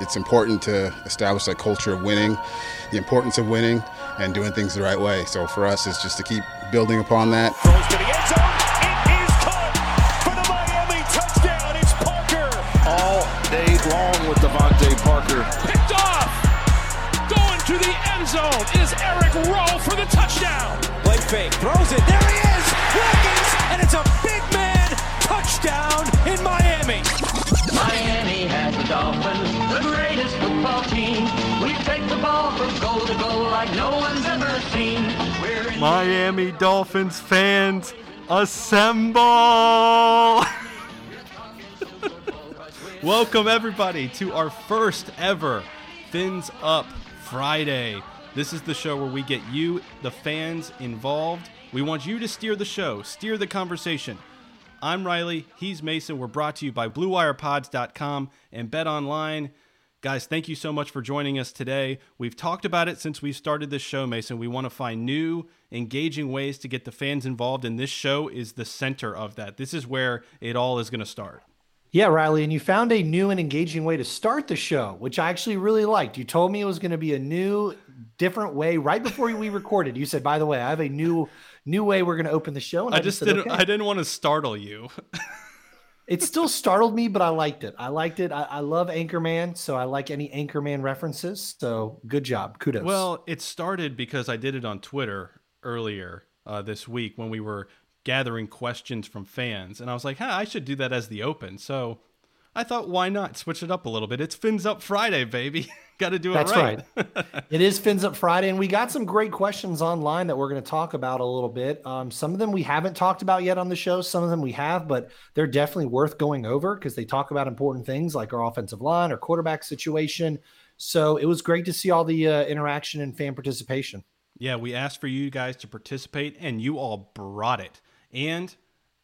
It's important to establish that culture of winning, the importance of winning, and doing things the right way. So for us, it's just to keep building upon that. Throws to the end zone. It is caught for the Miami touchdown. It's Parker. all day long with DeVante Parker. Picked off. Going to the end zone is Eric Rowe for the touchdown. Play fake. Throws it. There he is. Watkins. And it's a big man touchdown in Miami. Miami has the Dolphins, the greatest football team. We take the ball from goal to goal like no one's ever seen. Miami Dolphins fans, assemble! Welcome, everybody, to our first ever Fins Up Friday. This is the show where we get you, the fans, involved. We want you to steer the show, steer the conversation. I'm Riley, he's Mason. We're brought to you by BlueWirePods.com and Bet Online. Guys, thank you so much for joining us today. We've talked about it since we started this show, Mason. We want to find new, engaging ways to get the fans involved, and this show is the center of that. This is where it all is going to start. Yeah, Riley, and you found a new and engaging way to start the show, which I actually really liked. You told me it was going to be a new, different way right before we recorded. You said, "By the way, I have a new, new way we're going to open the show." And I just said, didn't. "Okay." I didn't want to startle you. It still startled me, but I liked it. I liked it. I, I love Anchorman, so I like any Anchorman references. So good job, kudos. Well, it started because I did it on Twitter earlier uh, this week when we were gathering questions from fans, and I was like, "Huh, I should do that as the open." So I thought, why not switch it up a little bit? It's Fins Up Friday, baby. Got to do it That's right. it is Fins Up Friday, and we got some great questions online that we're going to talk about a little bit. Um, some of them we haven't talked about yet on the show. Some of them we have, but they're definitely worth going over because they talk about important things like our offensive line, our quarterback situation. So it was great to see all the uh, interaction and fan participation. Yeah, we asked for you guys to participate, and you all brought it. And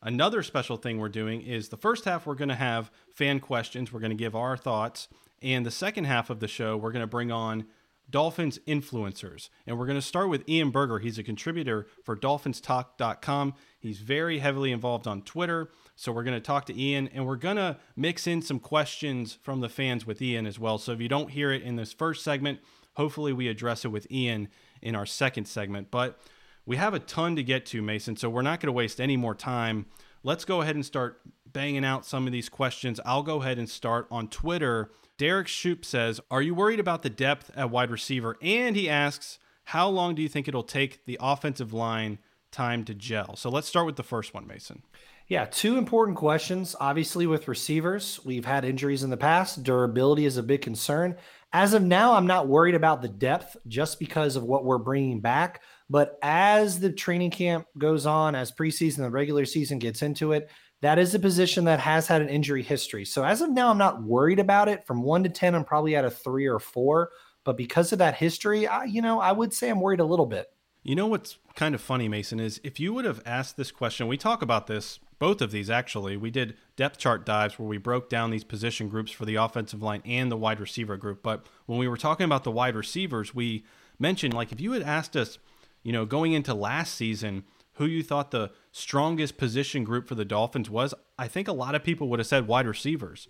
another special thing we're doing is the first half, we're going to have fan questions. We're going to give our thoughts. And the second half of the show, we're going to bring on Dolphins influencers. And we're going to start with Ian Berger. He's a contributor for dolphinstalk.com. He's very heavily involved on Twitter. So we're going to talk to Ian and we're going to mix in some questions from the fans with Ian as well. So if you don't hear it in this first segment, hopefully we address it with Ian in our second segment. But we have a ton to get to, Mason. So we're not going to waste any more time. Let's go ahead and start banging out some of these questions. I'll go ahead and start on Twitter. Derek Shoop says, Are you worried about the depth at wide receiver? And he asks, How long do you think it'll take the offensive line time to gel? So let's start with the first one, Mason. Yeah, two important questions. Obviously, with receivers, we've had injuries in the past. Durability is a big concern. As of now, I'm not worried about the depth just because of what we're bringing back. But as the training camp goes on, as preseason, the regular season gets into it, that is a position that has had an injury history. So as of now, I'm not worried about it. From one to 10, I'm probably at a three or four. But because of that history, I, you know, I would say I'm worried a little bit. You know what's kind of funny, Mason, is if you would have asked this question, we talk about this, both of these actually. We did depth chart dives where we broke down these position groups for the offensive line and the wide receiver group. But when we were talking about the wide receivers, we mentioned like if you had asked us, you know, going into last season, who you thought the strongest position group for the Dolphins was, I think a lot of people would have said wide receivers.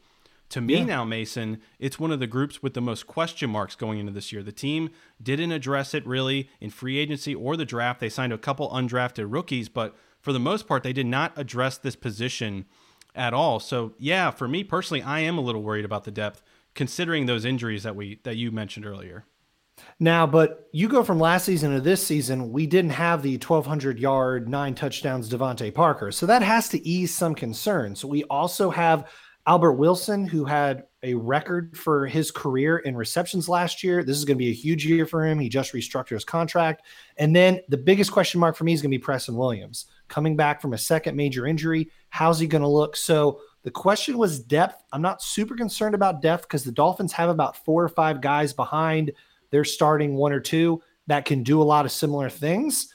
To me Yeah. now, Mason, it's one of the groups with the most question marks going into this year. The team didn't address it really in free agency or the draft. They signed a couple undrafted rookies, but for the most part, they did not address this position at all. So, yeah, for me personally, I am a little worried about the depth considering those injuries that we that you mentioned earlier. Now, but you go from last season to this season, we didn't have the 1,200 yard, nine touchdowns DeVante Parker. So that has to ease some concerns. We also have Albert Wilson, who had a record for his career in receptions last year. This is going to be a huge year for him. He just restructured his contract. And then the biggest question mark for me is going to be Preston Williams coming back from a second major injury. How's he going to look? So the question was depth. I'm not super concerned about depth because the Dolphins have about four or five guys behind they're starting one or two that can do a lot of similar things.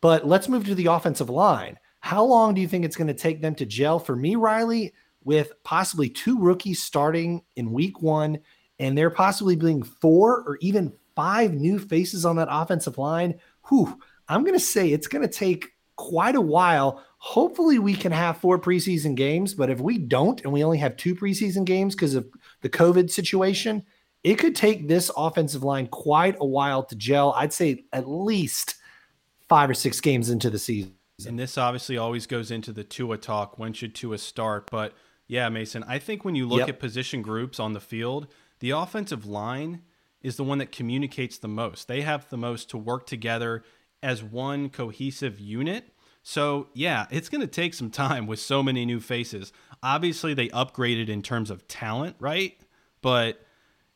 But let's move to the offensive line. How long do you think it's going to take them to gel? For me, Riley, with possibly two rookies starting in week one, and there possibly being four or even five new faces on that offensive line, whew, I'm going to say it's going to take quite a while. Hopefully, we can have four preseason games, but if we don't and we only have two preseason games because of the COVID situation, it could take this offensive line quite a while to gel. I'd say at least five or six games into the season. And this obviously always goes into the Tua talk. When should Tua start? But yeah, Mason, I think when you look yep. at position groups on the field, the offensive line is the one that communicates the most. They have the most to work together as one cohesive unit. So, yeah, it's going to take some time with so many new faces. Obviously, they upgraded in terms of talent, right? But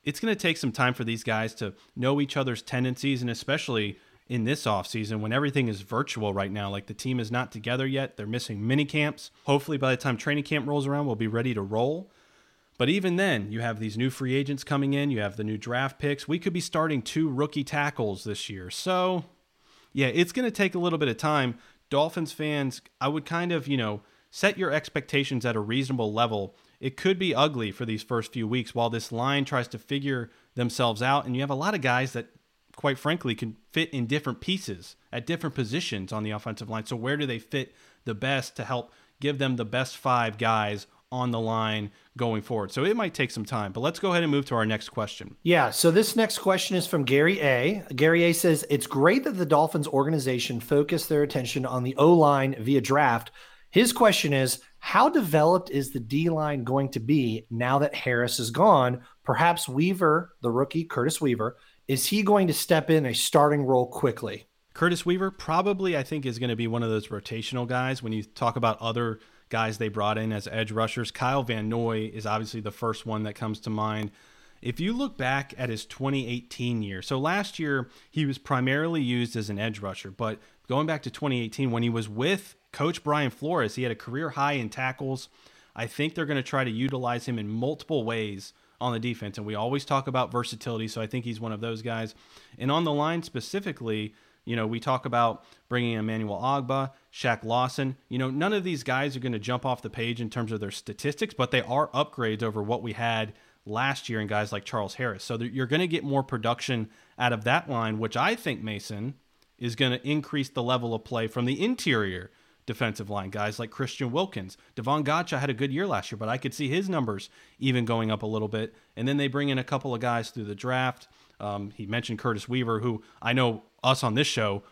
it's going to take some time for these guys to know each other's tendencies and especially in this offseason when everything is virtual right now. Like the team is not together yet. They're missing mini camps. Hopefully, by the time training camp rolls around, we'll be ready to roll. But even then, you have these new free agents coming in, you have the new draft picks. We could be starting two rookie tackles this year. So, yeah, it's going to take a little bit of time. Dolphins fans, I would kind of, you know, set your expectations at a reasonable level. It could be ugly for these first few weeks while this line tries to figure themselves out. And you have a lot of guys that quite frankly, can fit in different pieces at different positions on the offensive line. So, where do they fit the best to help give them the best five guys on the line going forward? So, it might take some time, but let's go ahead and move to our next question. Yeah. So, this next question is from Gary A. Gary A says, It's great that the Dolphins organization focused their attention on the O line via draft. His question is, how developed is the D line going to be now that Harris is gone? Perhaps Weaver, the rookie, Curtis Weaver, is he going to step in a starting role quickly? Curtis Weaver probably, I think, is going to be one of those rotational guys. When you talk about other guys they brought in as edge rushers, Kyle Van Noy is obviously the first one that comes to mind. If you look back at his 2018 year, so last year he was primarily used as an edge rusher, but going back to 2018 when he was with coach Brian Flores, he had a career high in tackles. I think they're going to try to utilize him in multiple ways on the defense. And we always talk about versatility. So I think he's one of those guys. And on the line specifically, you know, we talk about bringing Emmanuel Ogbah, Shaq Lawson. You know, none of these guys are going to jump off the page in terms of their statistics, but they are upgrades over what we had last year in guys like Charles Harris. So you're going to get more production out of that line, which I think, Mason, is going to increase the level of play from the interior defensive line. Guys like Christian Wilkins. Davon Godchaux had a good year last year, but I could see his numbers even going up a little bit. And then they bring in a couple of guys through the draft. Um, he mentioned Curtis Weaver, who I know us on this show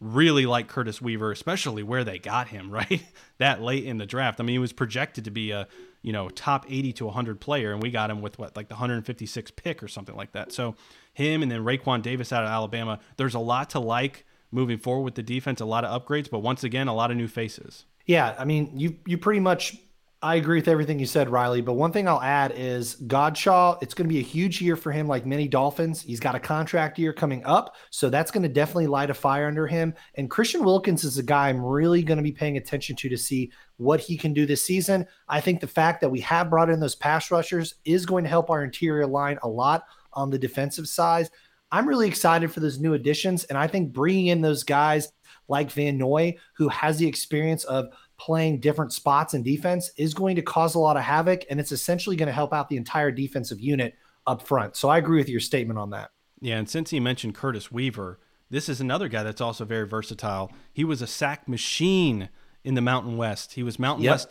really like Curtis Weaver, especially where they got him, right? that late in the draft. I mean, he was projected to be a, you know, top 80 to 100 player, and we got him with what, like the 156 pick or something like that. So him and then Raekwon Davis out of Alabama, there's a lot to like moving forward with the defense. A lot of upgrades, but once again, a lot of new faces. Yeah, I mean, you you pretty much. I agree with everything you said, Riley. But one thing I'll add is Godchaux. It's going to be a huge year for him, like many Dolphins. He's got a contract year coming up, so that's going to definitely light a fire under him. And Christian Wilkins is a guy I'm really going to be paying attention to to see what he can do this season. I think the fact that we have brought in those pass rushers is going to help our interior line a lot on the defensive side. I'm really excited for those new additions. And I think bringing in those guys like Van Noy, who has the experience of playing different spots in defense, is going to cause a lot of havoc. And it's essentially going to help out the entire defensive unit up front. So I agree with your statement on that. Yeah. And since he mentioned Curtis Weaver, this is another guy that's also very versatile. He was a sack machine in the Mountain West. He was Mountain yep. West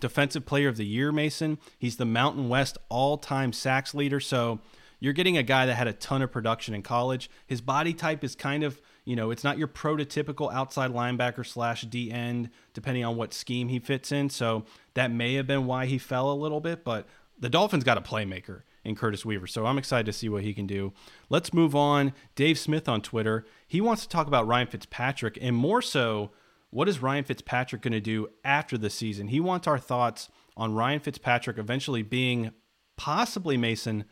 Defensive Player of the Year, Mason. He's the Mountain West all time sacks leader. So you're getting a guy that had a ton of production in college. His body type is kind of, you know, it's not your prototypical outside linebacker slash D end, depending on what scheme he fits in. So that may have been why he fell a little bit, but the Dolphins got a playmaker in Curtis Weaver. So I'm excited to see what he can do. Let's move on. Dave Smith on Twitter. He wants to talk about Ryan Fitzpatrick and more so, what is Ryan Fitzpatrick going to do after the season? He wants our thoughts on Ryan Fitzpatrick eventually being possibly Mason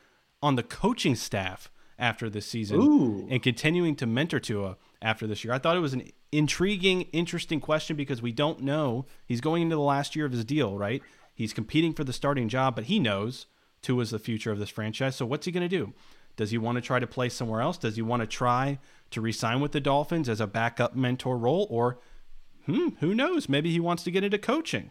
on the coaching staff after this season Ooh. and continuing to mentor Tua after this year. I thought it was an intriguing, interesting question because we don't know. He's going into the last year of his deal, right? He's competing for the starting job, but he knows Tua is the future of this franchise. So what's he going to do? Does he want to try to play somewhere else? Does he want to try to resign with the Dolphins as a backup mentor role? Or, hmm, who knows? Maybe he wants to get into coaching.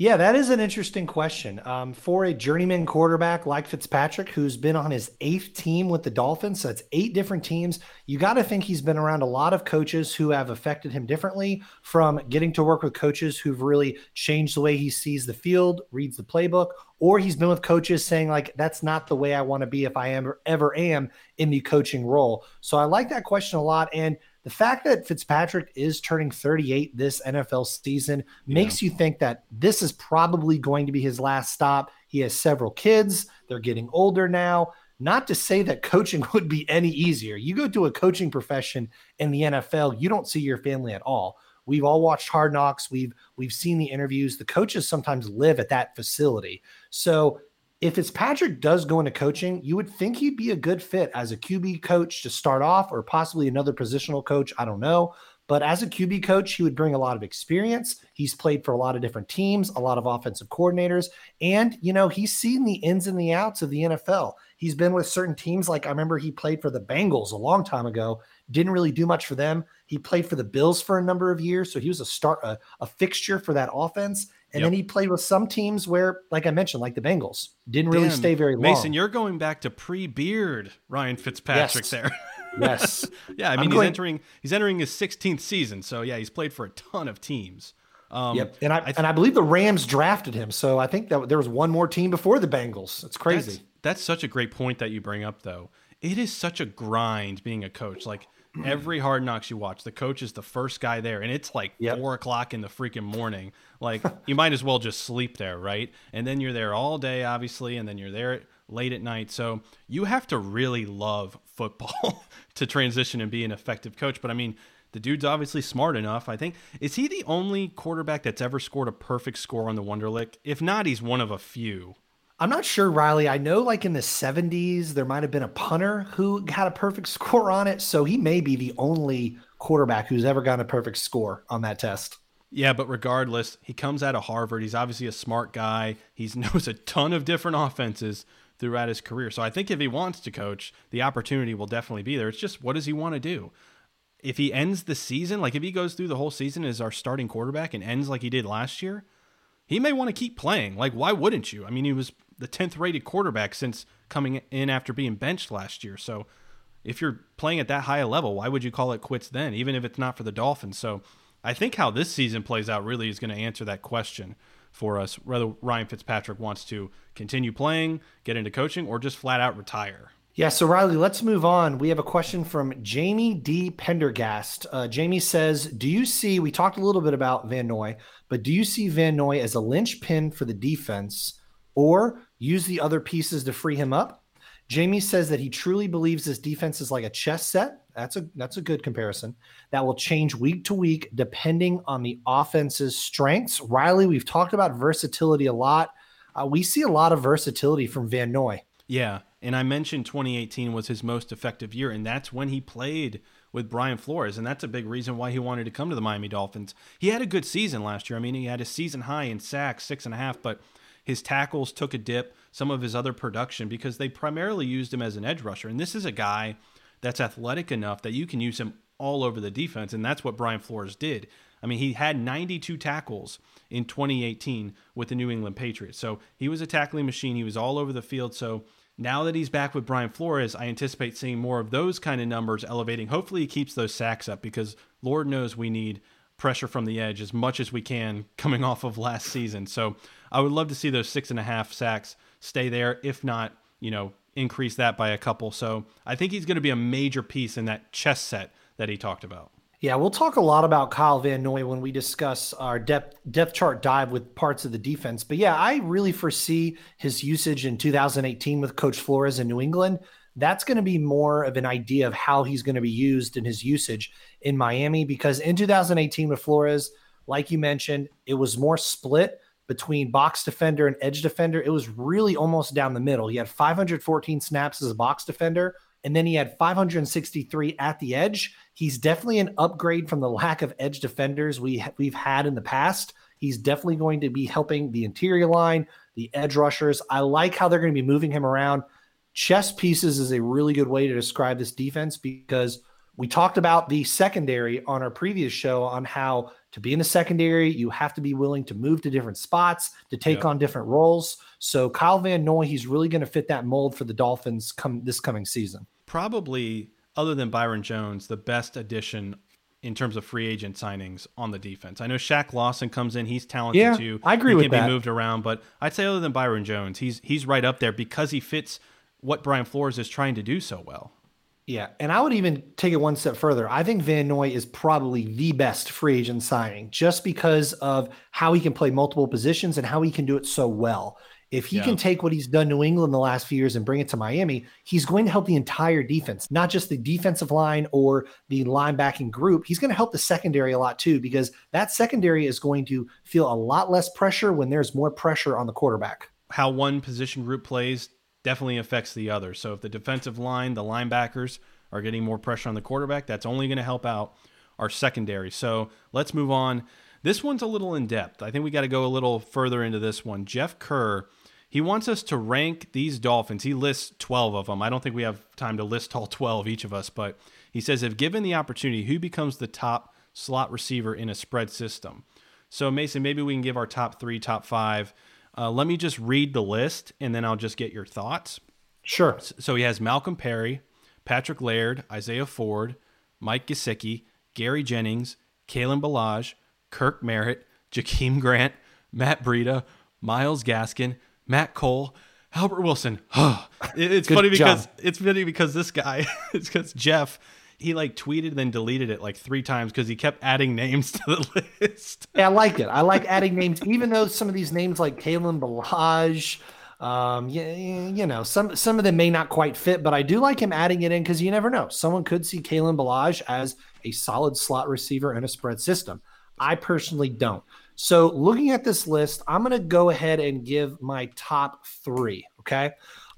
Yeah, that is an interesting question. Um, for a journeyman quarterback like Fitzpatrick, who's been on his eighth team with the Dolphins, so it's eight different teams, you got to think he's been around a lot of coaches who have affected him differently from getting to work with coaches who've really changed the way he sees the field, reads the playbook, or he's been with coaches saying, like, that's not the way I want to be if I am ever am in the coaching role. So I like that question a lot. And the fact that Fitzpatrick is turning 38 this NFL season yeah. makes you think that this is probably going to be his last stop. He has several kids, they're getting older now. Not to say that coaching would be any easier. You go to a coaching profession in the NFL, you don't see your family at all. We've all watched Hard Knocks. We've we've seen the interviews. The coaches sometimes live at that facility. So if Fitzpatrick does go into coaching, you would think he'd be a good fit as a QB coach to start off, or possibly another positional coach. I don't know. But as a QB coach, he would bring a lot of experience. He's played for a lot of different teams, a lot of offensive coordinators, and you know he's seen the ins and the outs of the NFL. He's been with certain teams, like I remember he played for the Bengals a long time ago. Didn't really do much for them. He played for the Bills for a number of years, so he was a start a, a fixture for that offense. And yep. then he played with some teams where, like I mentioned, like the Bengals, didn't really Damn, stay very long. Mason, you're going back to pre-beard Ryan Fitzpatrick yes. there. yes. Yeah, I mean I'm he's going... entering he's entering his 16th season, so yeah, he's played for a ton of teams. Um, yep, and I, I th- and I believe the Rams drafted him, so I think that there was one more team before the Bengals. It's crazy. That's, that's such a great point that you bring up, though. It is such a grind being a coach. Like every hard knocks you watch, the coach is the first guy there, and it's like yep. four o'clock in the freaking morning. Like you might as well just sleep there, right? And then you're there all day, obviously, and then you're there late at night. So you have to really love football to transition and be an effective coach. But I mean, the dude's obviously smart enough. I think is he the only quarterback that's ever scored a perfect score on the Wonderlic? If not, he's one of a few. I'm not sure, Riley. I know like in the 70s, there might have been a punter who had a perfect score on it. So he may be the only quarterback who's ever gotten a perfect score on that test. Yeah, but regardless, he comes out of Harvard. He's obviously a smart guy. He knows a ton of different offenses throughout his career. So I think if he wants to coach, the opportunity will definitely be there. It's just what does he want to do? If he ends the season, like if he goes through the whole season as our starting quarterback and ends like he did last year, he may want to keep playing. Like, why wouldn't you? I mean, he was the 10th rated quarterback since coming in after being benched last year. So if you're playing at that high a level, why would you call it quits then, even if it's not for the Dolphins? So I think how this season plays out really is going to answer that question for us whether Ryan Fitzpatrick wants to continue playing, get into coaching, or just flat out retire. Yeah, so Riley, let's move on. We have a question from Jamie D. Pendergast. Uh, Jamie says, Do you see, we talked a little bit about Van Noy, but do you see Van Noy as a linchpin for the defense or use the other pieces to free him up? Jamie says that he truly believes this defense is like a chess set. That's a that's a good comparison. That will change week to week depending on the offense's strengths. Riley, we've talked about versatility a lot. Uh, we see a lot of versatility from Van Noy. Yeah, and I mentioned 2018 was his most effective year, and that's when he played with Brian Flores, and that's a big reason why he wanted to come to the Miami Dolphins. He had a good season last year. I mean, he had a season high in sacks, six and a half, but his tackles took a dip. Some of his other production because they primarily used him as an edge rusher, and this is a guy that's athletic enough that you can use him all over the defense, and that's what Brian Flores did. I mean, he had 92 tackles in 2018 with the New England Patriots. So he was a tackling machine. He was all over the field. So now that he's back with Brian Flores, I anticipate seeing more of those kind of numbers elevating. Hopefully, he keeps those sacks up because Lord knows we need pressure from the edge as much as we can coming off of last season. So I would love to see those six and a half sacks stay there. If not, you know, increase that by a couple. So I think he's going to be a major piece in that chess set that he talked about. Yeah, we'll talk a lot about Kyle Van Noy when we discuss our depth depth chart dive with parts of the defense. But yeah, I really foresee his usage in 2018 with Coach Flores in New England. That's going to be more of an idea of how he's going to be used in his usage in Miami because in 2018 with Flores, like you mentioned, it was more split between box defender and edge defender. It was really almost down the middle. He had 514 snaps as a box defender and then he had 563 at the edge. He's definitely an upgrade from the lack of edge defenders we we've had in the past. He's definitely going to be helping the interior line, the edge rushers. I like how they're going to be moving him around. chess pieces is a really good way to describe this defense because we talked about the secondary on our previous show on how to be in the secondary, you have to be willing to move to different spots, to take yep. on different roles. So Kyle Van Noy, he's really going to fit that mold for the Dolphins come this coming season. Probably, other than Byron Jones, the best addition in terms of free agent signings on the defense. I know Shaq Lawson comes in; he's talented yeah, too. I agree he with can that. be moved around, but I'd say other than Byron Jones, he's he's right up there because he fits what Brian Flores is trying to do so well. Yeah, and I would even take it one step further. I think Van Noy is probably the best free agent signing just because of how he can play multiple positions and how he can do it so well. If he yeah. can take what he's done New England the last few years and bring it to Miami, he's going to help the entire defense, not just the defensive line or the linebacking group. He's going to help the secondary a lot too, because that secondary is going to feel a lot less pressure when there's more pressure on the quarterback. How one position group plays definitely affects the other. So if the defensive line, the linebackers are getting more pressure on the quarterback, that's only going to help out our secondary. So let's move on. This one's a little in depth. I think we got to go a little further into this one. Jeff Kerr, he wants us to rank these Dolphins. He lists 12 of them. I don't think we have time to list all 12 each of us, but he says if given the opportunity, who becomes the top slot receiver in a spread system? So Mason, maybe we can give our top three, top five uh, let me just read the list and then I'll just get your thoughts. Sure. So he has Malcolm Perry, Patrick Laird, Isaiah Ford, Mike Gesicki, Gary Jennings, Kalen Ballage, Kirk Merritt, Jakeem Grant, Matt Breida, Myles Gaskin, Matt Cole, Albert Wilson. it's funny because job. it's funny because this guy, it's because Jeff he like tweeted and then deleted it like three times because he kept adding names to the list. yeah, I like it. I like adding names, even though some of these names like Kalen Ballage, um, you, you know, some some of them may not quite fit, but I do like him adding it in because you never know. Someone could see Kalen Ballage as a solid slot receiver in a spread system. I personally don't. So looking at this list, I'm going to go ahead and give my top three. Okay.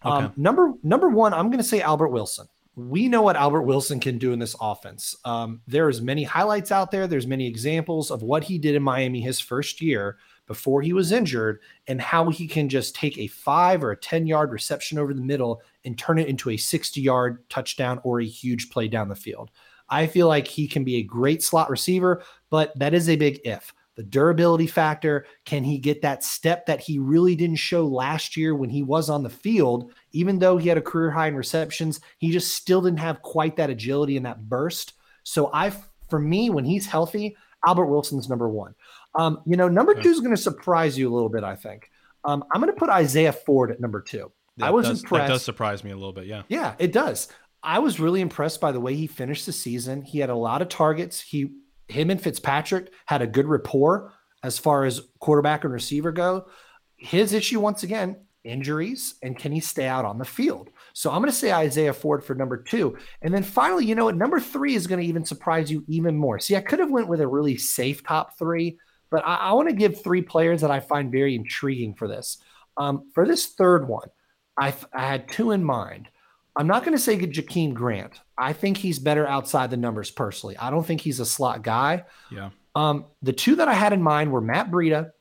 okay. Um, number number one, I'm going to say Albert Wilson we know what Albert Wilson can do in this offense. Um, there's many highlights out there. There's many examples of what he did in Miami his first year before he was injured and how he can just take a five or a 10 yard reception over the middle and turn it into a 60 yard touchdown or a huge play down the field. I feel like he can be a great slot receiver, but that is a big if the durability factor. Can he get that step that he really didn't show last year when he was on the field? Even though he had a career high in receptions, he just still didn't have quite that agility and that burst. So I, for me, when he's healthy, Albert Wilson's number one. Um, you know, number two is going to surprise you a little bit. I think um, I'm going to put Isaiah Ford at number two. That I was does, impressed. That does surprise me a little bit. Yeah. Yeah, it does. I was really impressed by the way he finished the season. He had a lot of targets. He him and Fitzpatrick had a good rapport as far as quarterback and receiver go. His issue, once again, injuries and can he stay out on the field? So I'm going to say Isaiah Ford for number two. And then finally, you know what? Number three is going to even surprise you even more. See, I could have went with a really safe top three, but I, I want to give three players that I find very intriguing for this. Um, for this third one, I, I had two in mind. I'm not going to say Jakeem Grant. I think he's better outside the numbers personally. I don't think he's a slot guy. Yeah. Um, the two that I had in mind were Matt Breida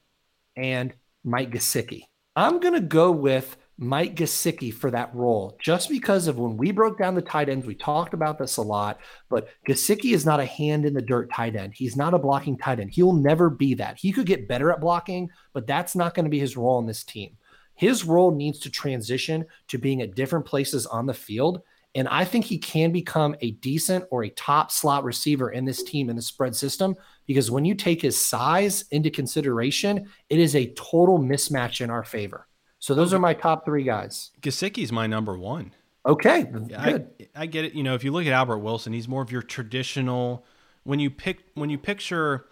and Mike Gesicki. I'm going to go with Mike Gesicki for that role just because of when we broke down the tight ends, we talked about this a lot, but Gesicki is not a hand in the dirt tight end. He's not a blocking tight end. He'll never be that. He could get better at blocking, but that's not going to be his role on this team. His role needs to transition to being at different places on the field. And I think he can become a decent or a top slot receiver in this team in the spread system because when you take his size into consideration, it is a total mismatch in our favor. So those are my top three guys. Gesicki's my number one. Okay, good. I, I get it. You know, if you look at Albert Wilson, he's more of your traditional. When you pick, when you picture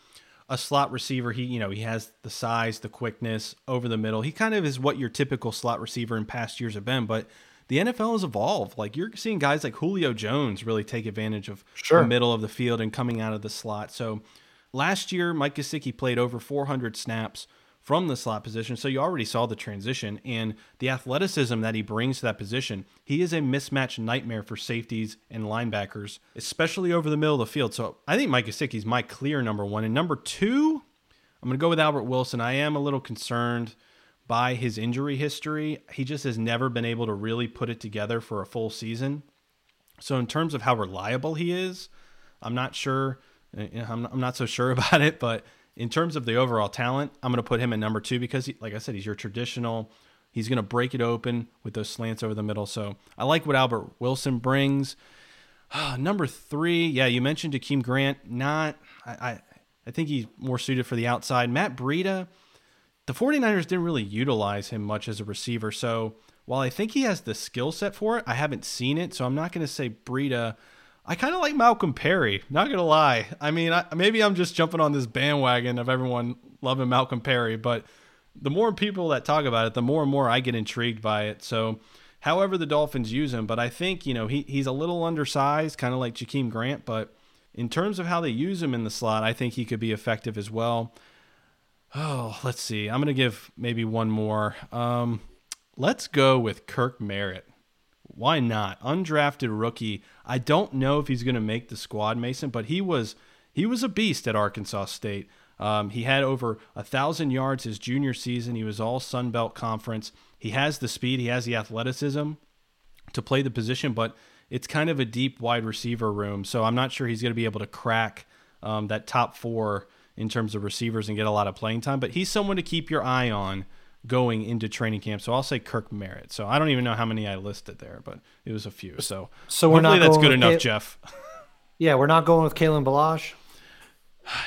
a slot receiver. He, you know, he has the size, the quickness over the middle. He kind of is what your typical slot receiver in past years have been, but the NFL has evolved. Like you're seeing guys like Julio Jones really take advantage of sure. the middle of the field and coming out of the slot. So last year, Mike Gesicki played over 400 snaps from the slot position. So you already saw the transition and the athleticism that he brings to that position. He is a mismatch nightmare for safeties and linebackers, especially over the middle of the field. So I think Mike Gesicki is my clear number one. And number two, I'm going to go with Albert Wilson. I am a little concerned by his injury history. He just has never been able to really put it together for a full season. So, in terms of how reliable he is, I'm not sure. Eh, I'm not so sure about it, but in terms of the overall talent, I'm going to put him at number two because, he, like I said, he's your traditional. He's going to break it open with those slants over the middle. So I like what Albert Wilson brings. Ah, number three, yeah, you mentioned Jakeem Grant. Not, I, I, I think he's more suited for the outside. Matt Breida, the 49ers didn't really utilize him much as a receiver. So while I think he has the skill set for it, I haven't seen it. So I'm not going to say Breida I kind of like Malcolm Perry. Not gonna lie. I mean, I, maybe I'm just jumping on this bandwagon of everyone loving Malcolm Perry, but the more people that talk about it, the more and more I get intrigued by it. So, however the Dolphins use him, but I think you know he he's a little undersized, kind of like Jakeem Grant, but in terms of how they use him in the slot, I think he could be effective as well. Oh, let's see. I'm gonna give maybe one more. Um, let's go with Kirk Merritt. Why not? Undrafted rookie. I don't know if he's going to make the squad, Mason, but he was he was a beast at Arkansas State. Um, he had over a thousand yards his junior season. He was all Sun Belt Conference. He has the speed. He has the athleticism to play the position, but it's kind of a deep wide receiver room. So I'm not sure he's going to be able to crack um, that top four in terms of receivers and get a lot of playing time. But he's someone to keep your eye on going into training camp. So I'll say Kirk Merritt. So I don't even know how many I listed there, but it was a few. So so we're not that's good enough, Jeff. Yeah, we're not going with Kalen Ballage.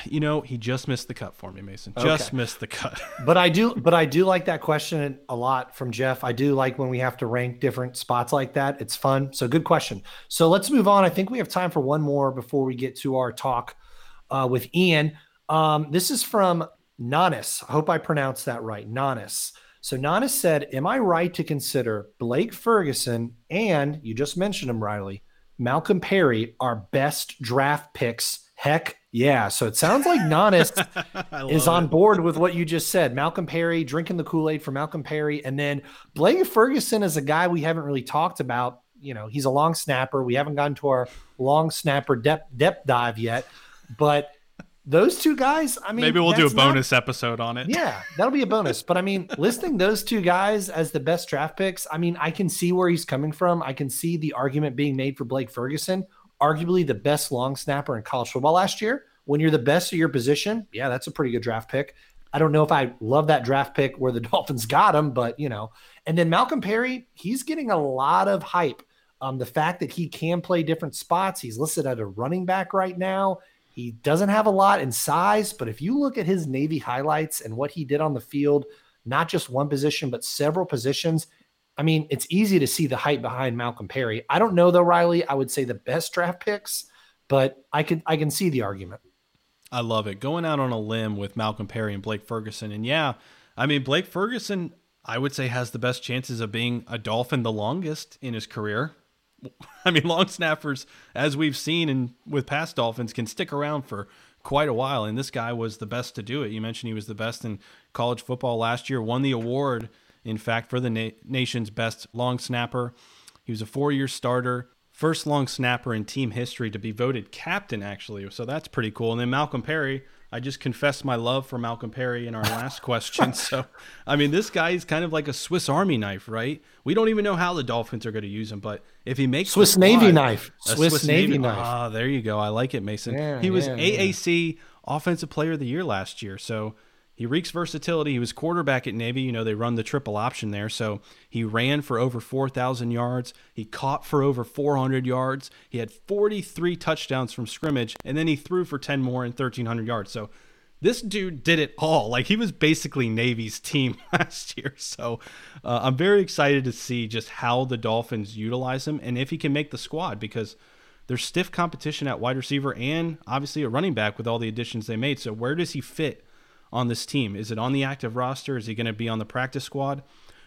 You know, he just missed the cut for me, Mason. Just okay. missed the cut. but I do, but I do like that question a lot from Jeff. I do like when we have to rank different spots like that. It's fun. So good question. So let's move on. I think we have time for one more before we get to our talk uh, with Ian. Um, this is from Nanis. I hope I pronounced that right. Nanis. So Nanis said, Am I right to consider Blake Ferguson and you just mentioned him, Riley, Malcolm Perry, our best draft picks? Heck yeah. So it sounds like Nanis is on board with what you just said. Malcolm Perry drinking the Kool Aid for Malcolm Perry. And then Blake Ferguson is a guy we haven't really talked about. You know, he's a long snapper. We haven't gotten to our long snapper depth, depth dive yet. But those two guys, I mean, maybe we'll do a bonus not, episode on it. Yeah, that'll be a bonus. But I mean, listing those two guys as the best draft picks, I mean, I can see where he's coming from. I can see the argument being made for Blake Ferguson, arguably the best long snapper in college football last year. When you're the best of your position, yeah, that's a pretty good draft pick. I don't know if I love that draft pick where the Dolphins got him, but you know. And then Malcolm Perry, he's getting a lot of hype. Um, the fact that he can play different spots, he's listed at a running back right now. He doesn't have a lot in size, but if you look at his Navy highlights and what he did on the field, not just one position, but several positions, I mean, it's easy to see the hype behind Malcolm Perry. I don't know though, Riley. I would say the best draft picks, but I can I can see the argument. I love it. Going out on a limb with Malcolm Perry and Blake Ferguson. And yeah, I mean, Blake Ferguson, I would say, has the best chances of being a Dolphin the longest in his career. I mean, long snappers, as we've seen and with past Dolphins, can stick around for quite a while. And this guy was the best to do it. You mentioned he was the best in college football last year, won the award, in fact, for the na- nation's best long snapper. He was a four year starter, first long snapper in team history to be voted captain, actually. So that's pretty cool. And then Malcolm Perry, I just confessed my love for Malcolm Perry in our last question. So, I mean, this guy is kind of like a Swiss Army knife, right? We don't even know how the Dolphins are going to use him, but if he makes Swiss Navy knife, Swiss, Swiss Navy, Navy, knife. Ah, there you go. I like it, Mason. Yeah, he was yeah, AAC yeah. Offensive Player of the Year last year, so he reeks versatility. He was quarterback at Navy. You know, they run the triple option there. So he ran for over 4,000 yards. He caught for over 400 yards. He had 43 touchdowns from scrimmage, and then he threw for 10 more and 1,300 yards. So this dude did it all. Like he was basically Navy's team last year. So uh, I'm very excited to see just how the Dolphins utilize him and if he can make the squad because there's stiff competition at wide receiver and obviously a running back with all the additions they made. So where does he fit? On this team? Is it on the active roster? Is he going to be on the practice squad?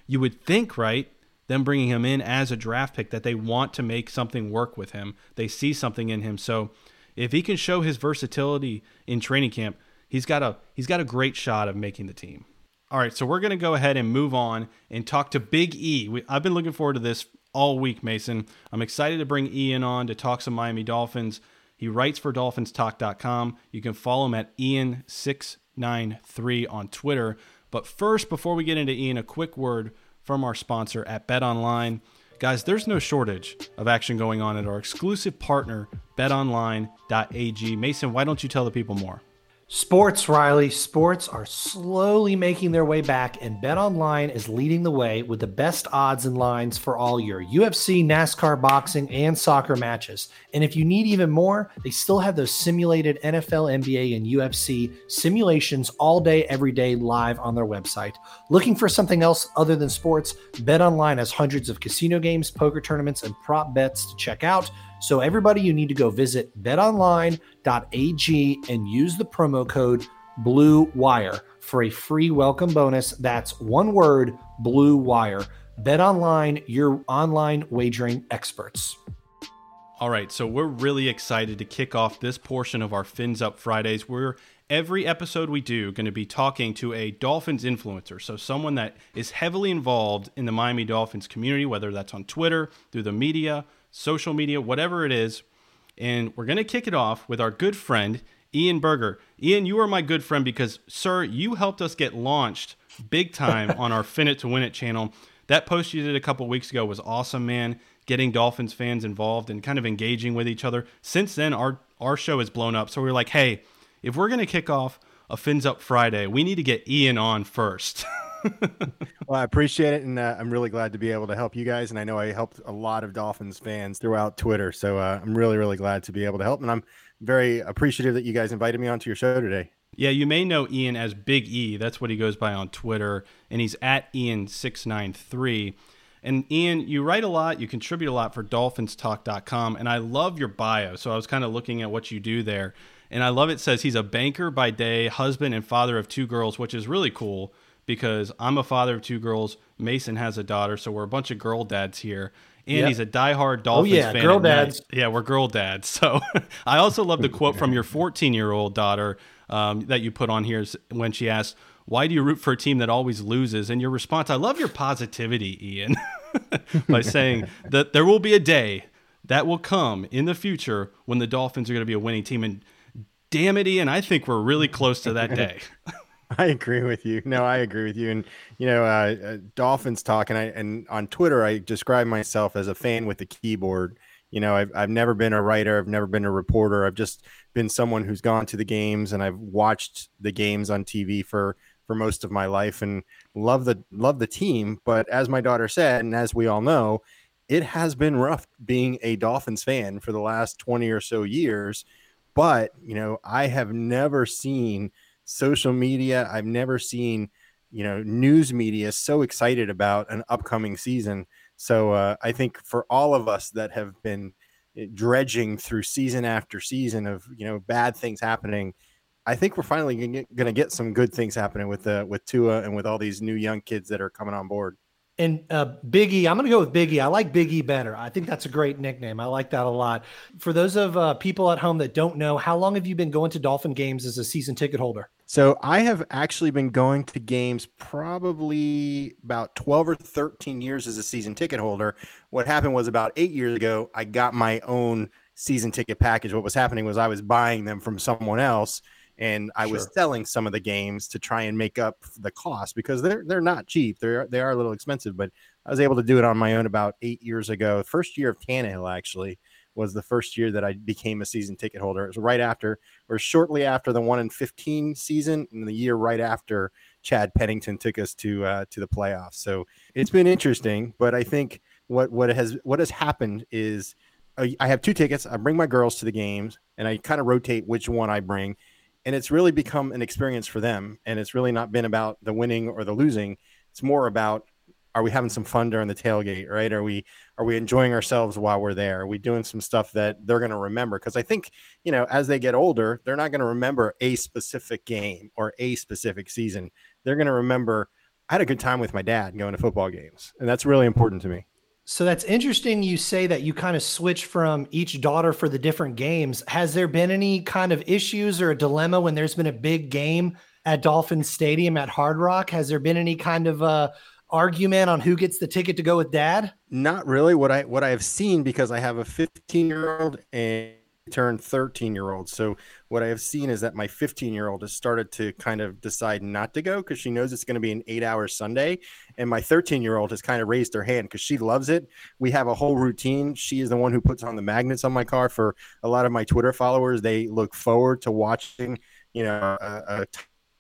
You would think, right? Them bringing him in as a draft pick that they want to make something work with him. They see something in him. So if he can show his versatility in training camp, he's got a he's got a great shot of making the team. All right, so we're going to go ahead and move on and talk to Big E. We, I've been looking forward to this all week, Mason. I'm excited to bring Ian on to talk some Miami Dolphins. He writes for dolphinstalk.com. You can follow him at Ian6 93 on Twitter. But first, before we get into Ian, a quick word from our sponsor at Bet Online. Guys, there's no shortage of action going on at our exclusive partner, betonline.ag. Mason, why don't you tell the people more? Sports, Riley. Sports are slowly making their way back, and Bet Online is leading the way with the best odds and lines for all your UFC, NASCAR, boxing, and soccer matches. And if you need even more, they still have those simulated NFL, NBA, and UFC simulations all day, every day, live on their website. Looking for something else other than sports? Bet Online has hundreds of casino games, poker tournaments, and prop bets to check out. So, everybody, you need to go visit betonline.ag and use the promo code Blue Wire for a free welcome bonus. That's one word, Blue Wire. Bet online, your online wagering experts. All right, so we're really excited to kick off this portion of our Fins Up Fridays. We're every episode we do going to be talking to a Dolphins influencer, so someone that is heavily involved in the Miami Dolphins community, whether that's on Twitter, through the media, social media, whatever it is. And we're going to kick it off with our good friend, Ian Berger. Ian, you are my good friend because, sir, you helped us get launched big time on our Fin It to Win It channel. That post you did a couple weeks ago was awesome, man. Getting Dolphins fans involved and kind of engaging with each other. Since then, our our show has blown up. So we are like, hey, if we're gonna kick off a Fins Up Friday, we need to get Ian on first. well, I appreciate it, and uh, I'm really glad to be able to help you guys. And I know I helped a lot of Dolphins fans throughout Twitter, so uh, I'm really, really glad to be able to help. And I'm very appreciative that you guys invited me onto your show today. Yeah, you may know Ian as Big E. That's what he goes by on Twitter, and he's at Ian693. And Ian, you write a lot, you contribute a lot for dolphinstalk.com, and I love your bio. So I was kind of looking at what you do there. And I love it says he's a banker by day, husband and father of two girls, which is really cool because I'm a father of two girls. Mason has a daughter, so we're a bunch of girl dads here. And yep. he's a diehard Dolphins oh, yeah, fan. Girl dads. Yeah, we're girl dads. So I also love the quote from your 14 year old daughter um, that you put on here when she asked, Why do you root for a team that always loses? And your response, I love your positivity, Ian, by saying that there will be a day that will come in the future when the Dolphins are going to be a winning team. And damn it, Ian, I think we're really close to that day. I agree with you. No, I agree with you. And you know, uh, uh, Dolphins talk, and I and on Twitter, I describe myself as a fan with a keyboard. You know, I've I've never been a writer. I've never been a reporter. I've just been someone who's gone to the games, and I've watched the games on TV for for most of my life, and love the love the team. But as my daughter said, and as we all know, it has been rough being a Dolphins fan for the last twenty or so years. But you know, I have never seen social media. I've never seen, you know, news media so excited about an upcoming season. So uh, I think for all of us that have been eh, dredging through season after season of you know bad things happening, I think we're finally going to get some good things happening with uh, with Tua and with all these new young kids that are coming on board. And uh, Biggie, I'm going to go with Biggie. I like Biggie better. I think that's a great nickname. I like that a lot. For those of uh, people at home that don't know, how long have you been going to Dolphin games as a season ticket holder? So I have actually been going to games probably about 12 or 13 years as a season ticket holder. What happened was about eight years ago, I got my own season ticket package. What was happening was I was buying them from someone else and I sure. was selling some of the games to try and make up the cost because they're they're not cheap. They're they are a little expensive, but I was able to do it on my own about eight years ago. First year of Tannehill actually was the first year that I became a season ticket holder. It was right after or shortly after the one in fifteen season, and the year right after Chad Pennington took us to uh, to the playoffs. So it's been interesting, but I think what what has what has happened is. Uh, I have two tickets. I bring my girls to the games, and I kind of rotate which one I bring and it's really become an experience for them and it's really not been about the winning or the losing. It's more about are we having some fun during the tailgate right? Are we are we enjoying ourselves while we're there? Are we doing some stuff that they're going to remember? Because i think you know as they get older they're not going to remember a specific game or a specific season. They're going to remember i had a good time with my dad going to football games and that's really important to me so that's interesting. You say that you kind of switch from each daughter for the different games. Has there been any kind of issues or a dilemma when there's been a big game at Dolphin Stadium at Hard Rock? Has there been any kind of uh, argument on who gets the ticket to go with dad? Not really. What I what I have seen because I have a 15 year old and turned 13 year old. So what I have seen is that my 15 year old has started to kind of decide not to go because she knows it's going to be an eight hour Sunday. And my 13 year old has kind of raised her hand because she loves it. We have a whole routine. She is the one who puts on the magnets on my car for a lot of my Twitter followers. They look forward to watching, you know, a, a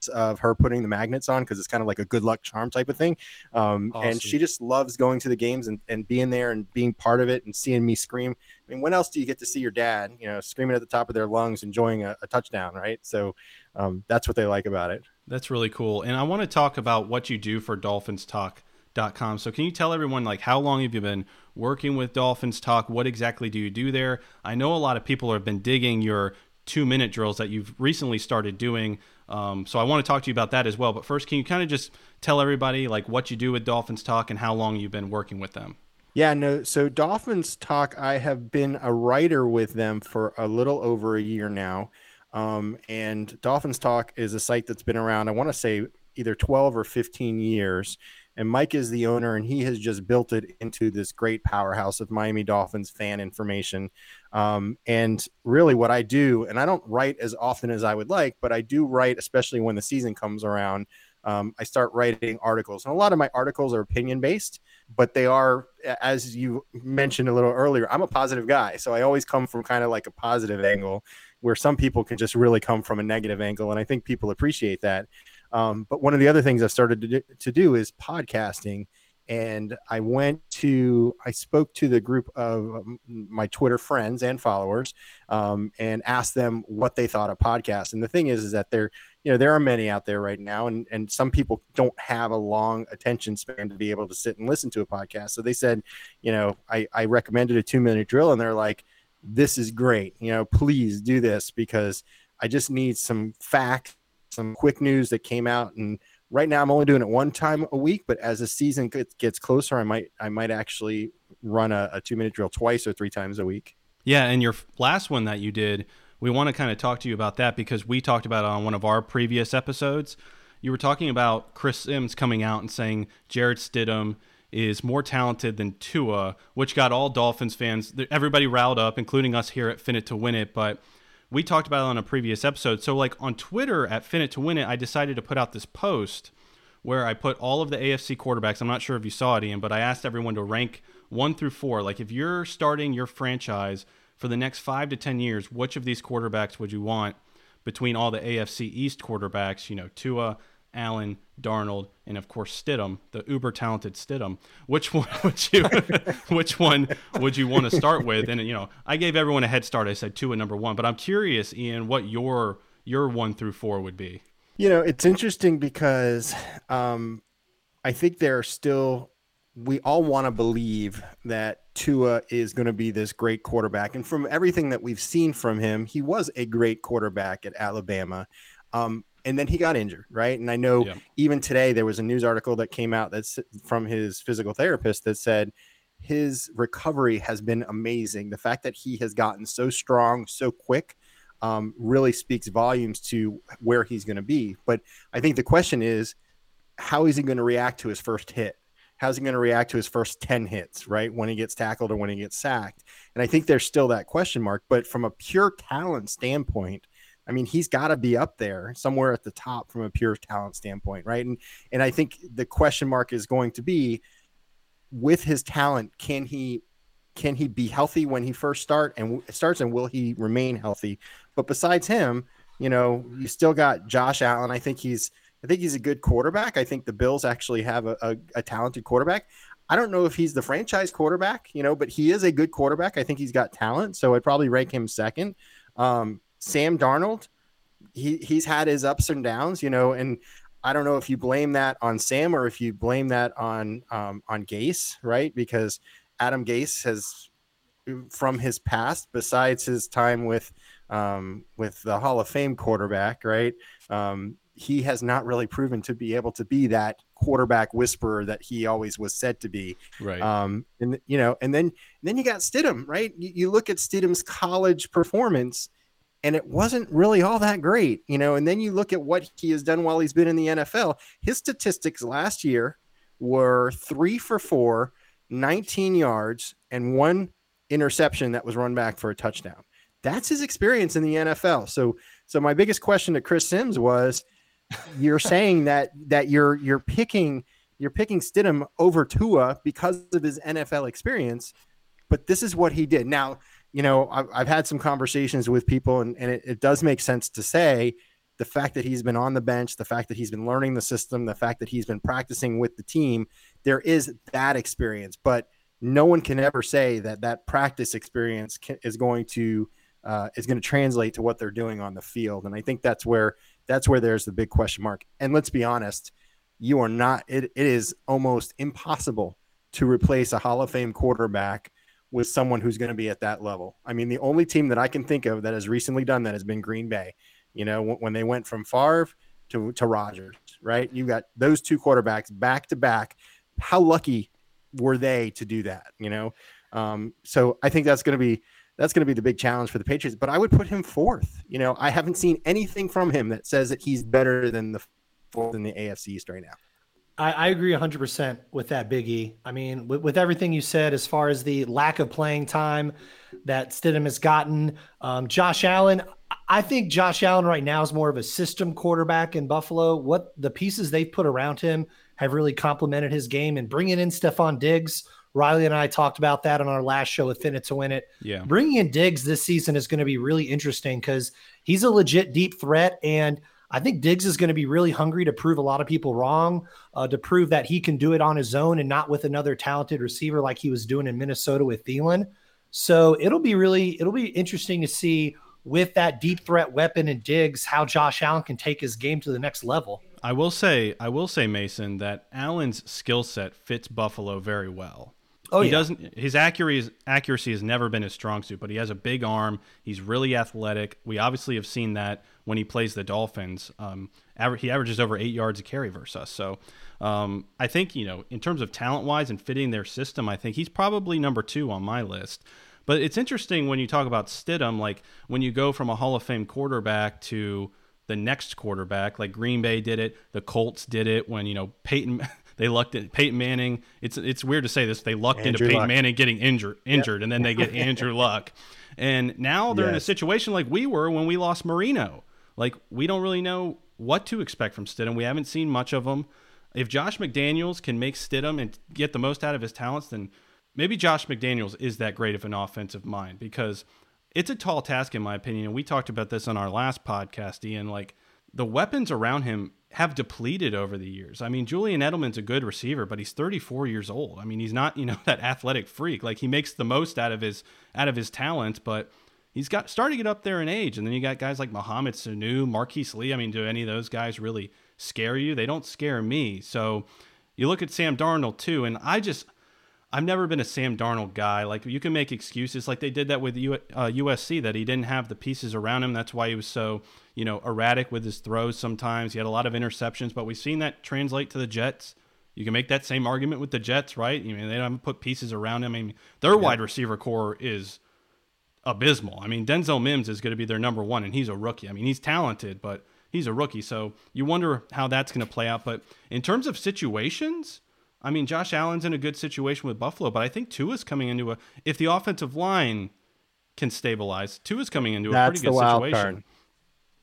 of her putting the magnets on because it's kind of like a good luck charm type of thing. Um, awesome. And she just loves going to the games and, and being there and being part of it and seeing me scream. I mean, when else do you get to see your dad, you know, screaming at the top of their lungs, enjoying a, a touchdown, right? So um, that's what they like about it. That's really cool. And I want to talk about what you do for Dolphins Talk. Com. So can you tell everyone like how long have you been working with Dolphins Talk? What exactly do you do there? I know a lot of people have been digging your two minute drills that you've recently started doing. Um, so I want to talk to you about that as well. But first, can you kind of just tell everybody like what you do with Dolphins Talk and how long you've been working with them? Yeah, no. So Dolphins Talk, I have been a writer with them for a little over a year now. Um, and Dolphins Talk is a site that's been around, I want to say either 12 or 15 years. And Mike is the owner, and he has just built it into this great powerhouse of Miami Dolphins fan information. Um, and really, what I do, and I don't write as often as I would like, but I do write, especially when the season comes around. Um, I start writing articles, and a lot of my articles are opinion based, but they are, as you mentioned a little earlier, I'm a positive guy, so I always come from kind of like a positive angle, where some people can just really come from a negative angle, and I think people appreciate that. Um, but one of the other things I started to do, to do is podcasting. And I went to, I spoke to the group of um, my Twitter friends and followers um, and asked them what they thought of podcasts. And the thing is, is that there, you know, there are many out there right now, and, and some people don't have a long attention span to be able to sit and listen to a podcast. So they said, you know, I, I recommended a two minute drill, and they're like, this is great. You know, please do this because I just need some facts some quick news that came out and right now I'm only doing it one time a week, but as the season gets closer, I might I might actually run a, a two minute drill twice or three times a week. Yeah, and your last one that you did, we want to kind of talk to you about that because we talked about it on one of our previous episodes. You were talking about Chris Sims coming out and saying Jarrett Stidham is more talented than Tua, which got all Dolphins fans, everybody riled up, including us here at Fin It to Win It. But we talked about it on a previous episode. So, like on Twitter at Fin It to Win It, I decided to put out this post where I put all of the AFC quarterbacks. I'm not sure if you saw it, Ian, but I asked everyone to rank one through four. Like, if you're starting your franchise for the next five to 10 years, which of these quarterbacks would you want between all the AFC East quarterbacks? You know, Tua, Allen, Darnold, and of course Stidham, the uber talented Stidham. Which one would you which one would you want to start with? And you know, I gave everyone a head start. I said two and number one, but I'm curious, Ian, what your your one through four would be. You know, it's interesting because um, I think there are still we all want to believe that Tua is going to be this great quarterback. And from everything that we've seen from him, he was a great quarterback at Alabama. Um, and then he got injured, right? And I know yeah. even today there was a news article that came out that's from his physical therapist that said his recovery has been amazing. The fact that he has gotten so strong so quick um, really speaks volumes to where he's going to be. But I think the question is, how is he going to react to his first hit? How's he going to react to his first 10 hits, right? When he gets tackled or when he gets sacked. And I think there's still that question mark. But from a pure talent standpoint, I mean, he's got to be up there somewhere at the top from a pure talent standpoint, right? And and I think the question mark is going to be with his talent, can he can he be healthy when he first start and starts, and will he remain healthy? But besides him, you know, you still got Josh Allen. I think he's I think he's a good quarterback. I think the Bills actually have a, a, a talented quarterback. I don't know if he's the franchise quarterback, you know, but he is a good quarterback. I think he's got talent, so I'd probably rank him second. Um, Sam Darnold, he he's had his ups and downs, you know, and I don't know if you blame that on Sam or if you blame that on um, on Gase, right? Because Adam Gase has, from his past, besides his time with um, with the Hall of Fame quarterback, right? Um, he has not really proven to be able to be that quarterback whisperer that he always was said to be. Right. Um, and you know, and then and then you got Stidham, right? You, you look at Stidham's college performance and it wasn't really all that great, you know. And then you look at what he has done while he's been in the NFL. His statistics last year were three for four, 19 yards, and one interception that was run back for a touchdown. That's his experience in the NFL. So, so my biggest question to Chris Sims was, you're saying that that you're you're picking you're picking Stidham over Tua because of his NFL experience, but this is what he did. Now, you know, I've, I've had some conversations with people, and, and it, it does make sense to say the fact that he's been on the bench, the fact that he's been learning the system, the fact that he's been practicing with the team, there is that experience. But no one can ever say that that practice experience can, is going to uh, is going to translate to what they're doing on the field. And I think that's where that's where there's the big question mark. And let's be honest, you are not. It, it is almost impossible to replace a Hall of Fame quarterback with someone who's going to be at that level. I mean, the only team that I can think of that has recently done that has been Green Bay. You know, when they went from Favre to to Rodgers, right? You got those two quarterbacks back to back. How lucky were they to do that? You know, um, so I think that's going to be that's going to be the big challenge for the Patriots. But I would put him fourth. You know, I haven't seen anything from him that says that he's better than the fourth in the AFC East right now. I, I agree 100% with that, Biggie. I mean, with, with, everything you said as far as the lack of playing time that Stidham has gotten, um, Josh Allen, I think Josh Allen right now is more of a system quarterback in Buffalo. What the pieces they've put around him have really complemented his game and bringing in Stefon Diggs. Riley and I talked about that on our last show with Fin It to Win It. Yeah. Bringing in Diggs this season is going to be really interesting because he's a legit deep threat. And I think Diggs is going to be really hungry to prove a lot of people wrong, uh, to prove that he can do it on his own and not with another talented receiver like he was doing in Minnesota with Thielen. So it'll be really, it'll be interesting to see with that deep threat weapon and Diggs how Josh Allen can take his game to the next level. I will say, I will say, Mason, that Allen's skill set fits Buffalo very well. Oh, he yeah. doesn't. His accuracy accuracy has never been his strong suit, but he has a big arm. He's really athletic. We obviously have seen that when he plays the Dolphins. Um, aver- he averages over eight yards a carry versus us. So um, I think you know, in terms of talent wise and fitting their system, I think he's probably number two on my list. But it's interesting when you talk about Stidham, like when you go from a Hall of Fame quarterback to the next quarterback, like Green Bay did it, the Colts did it when you know Peyton. They lucked in Peyton Manning. It's it's weird to say this. They lucked Andrew into Peyton Luck. Manning getting injured, injured, yep. and then they get Andrew Luck. And now they're yes. in a situation like we were when we lost Marino. Like we don't really know what to expect from Stidham. We haven't seen much of him. If Josh McDaniels can make Stidham and get the most out of his talents, then maybe Josh McDaniels is that great of an offensive mind because it's a tall task in my opinion. And we talked about this on our last podcast, Ian. Like the weapons around him have depleted over the years. I mean, Julian Edelman's a good receiver, but he's 34 years old. I mean, he's not, you know, that athletic freak. Like he makes the most out of his out of his talent, but he's got starting to get up there in age. And then you got guys like Mohamed Sanu, Marqise Lee. I mean, do any of those guys really scare you? They don't scare me. So you look at Sam Darnold too, and I just I've never been a Sam Darnold guy. Like you can make excuses, like they did that with U- uh, USC, that he didn't have the pieces around him. That's why he was so you know erratic with his throws. Sometimes he had a lot of interceptions, but we've seen that translate to the Jets. You can make that same argument with the Jets, right? I mean, they don't put pieces around him. I mean, their yeah. wide receiver core is abysmal. I mean, Denzel Mims is going to be their number one, and he's a rookie. I mean, he's talented, but he's a rookie. So you wonder how that's going to play out. But in terms of situations, I mean, Josh Allen's in a good situation with Buffalo, but I think Tua's coming into a if the offensive line can stabilize, Tua's coming into a That's pretty good situation. Card.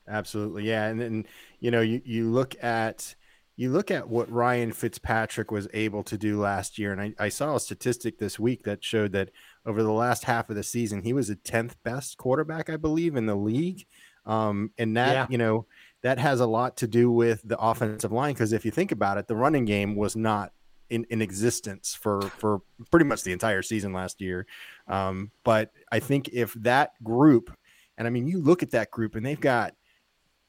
Absolutely, yeah, and then you know you you look at you look at what Ryan Fitzpatrick was able to do last year, and I, I saw a statistic this week that showed that over the last half of the season, he was the tenth best quarterback, I believe, in the league. Um, and that yeah. you know that has a lot to do with the offensive line because if you think about it, the running game was not in, in existence for for pretty much the entire season last year. Um, but I think if that group, and I mean, you look at that group and they've got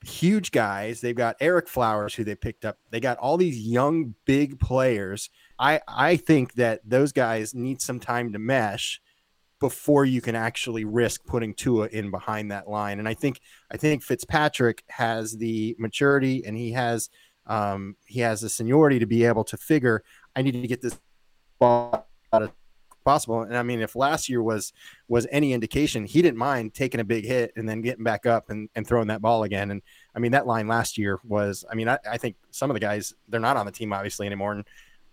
huge guys. They've got Ereck Flowers, who they picked up. They got all these young, big players. I I think that those guys need some time to mesh before you can actually risk putting Tua in behind that line. And I think I think Fitzpatrick has the maturity and he has um, he has the seniority to be able to figure I need to get this ball out of possible. And I mean, if last year was was any indication, he didn't mind taking a big hit and then getting back up and, and throwing that ball again. And I mean, that line last year was, I mean, I, I think some of the guys, they're not on the team obviously anymore. And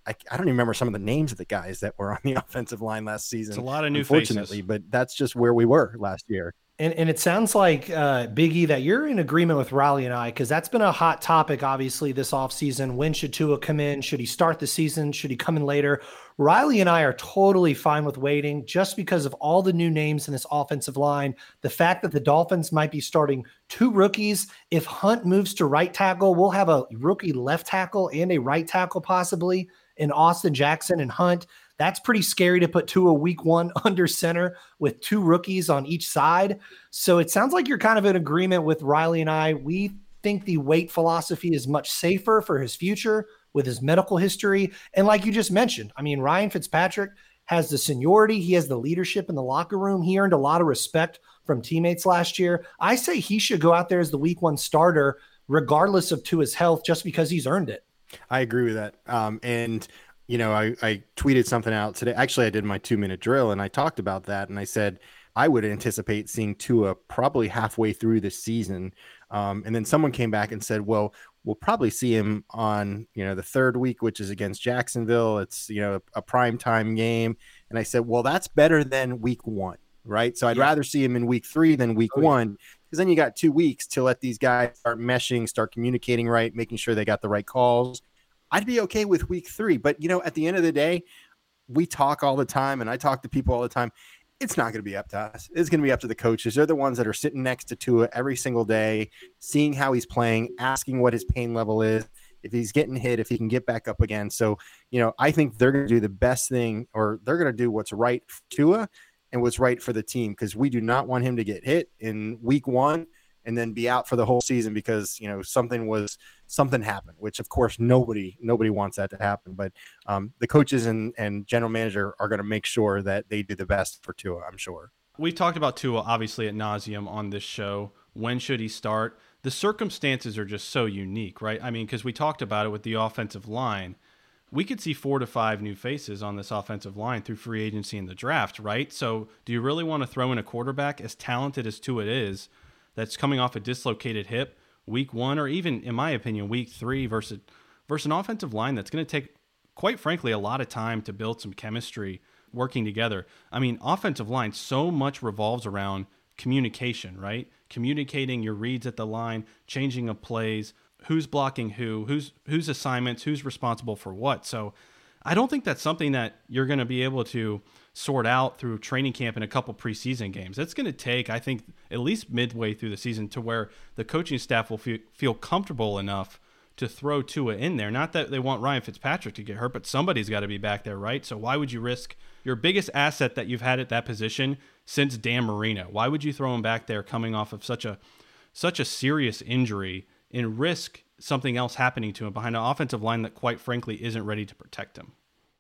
I, I don't even remember some of the names of the guys that were on the offensive line last season. It's a lot of new unfortunately, faces. but that's just where we were last year. And, and it sounds like uh, Big E that you're in agreement with Riley and I because that's been a hot topic, obviously, this offseason. When should Tua come in? Should he start the season? Should he come in later? Riley and I are totally fine with waiting just because of all the new names in this offensive line. The fact that the Dolphins might be starting two rookies. If Hunt moves to right tackle, we'll have a rookie left tackle and a right tackle possibly in Austin Jackson and Hunt. That's pretty scary to put Tua a week one under center with two rookies on each side. So it sounds like you're kind of in agreement with Riley and I. We think the weight philosophy is much safer for his future with his medical history. And like you just mentioned, I mean, Ryan Fitzpatrick has the seniority, he has the leadership in the locker room. He earned a lot of respect from teammates last year. I say he should go out there as the week one starter, regardless of to his health, just because he's earned it. I agree with that. Um, and you know, I, I tweeted something out today. Actually, I did my two minute drill and I talked about that. And I said, I would anticipate seeing Tua probably halfway through the season. Um, and then someone came back and said, well, we'll probably see him on, you know, the third week, which is against Jacksonville. It's, you know, a prime time game. And I said, well, that's better than week one, right? So I'd yeah. rather see him in week three than week oh, one because then you got two weeks to let these guys start meshing, start communicating right, making sure they got the right calls I'd be okay with week three. But, you know, at the end of the day, we talk all the time and I talk to people all the time. It's not going to be up to us. It's going to be up to the coaches. They're the ones that are sitting next to Tua every single day, seeing how he's playing, asking what his pain level is, if he's getting hit, if he can get back up again. So, you know, I think they're going to do the best thing or they're going to do what's right for Tua and what's right for the team because we do not want him to get hit in week one and then be out for the whole season because, you know, something was – something happened, which of course nobody nobody wants that to happen. But um, the coaches and, and general manager are going to make sure that they do the best for Tua. I'm sure. We've talked about Tua obviously at nauseum on this show. When should he start? The circumstances are just so unique, right? I mean, because we talked about it with the offensive line. We could see four to five new faces on this offensive line through free agency and the draft, right? So, do you really want to throw in a quarterback as talented as Tua is, that's coming off a dislocated hip? week one or even in my opinion week three versus versus an offensive line that's going to take quite frankly a lot of time to build some chemistry working together i mean offensive line so much revolves around communication right communicating your reads at the line changing of plays who's blocking who who's whose assignments who's responsible for what so i don't think that's something that you're going to be able to sort out through training camp and a couple preseason games. That's going to take, I think, at least midway through the season to where the coaching staff will feel, feel comfortable enough to throw Tua in there. Not that they want Ryan Fitzpatrick to get hurt, but somebody's got to be back there, right? So why would you risk your biggest asset that you've had at that position since Dan Marino? Why would you throw him back there coming off of such a such a serious injury and risk something else happening to him behind an offensive line that quite frankly isn't ready to protect him?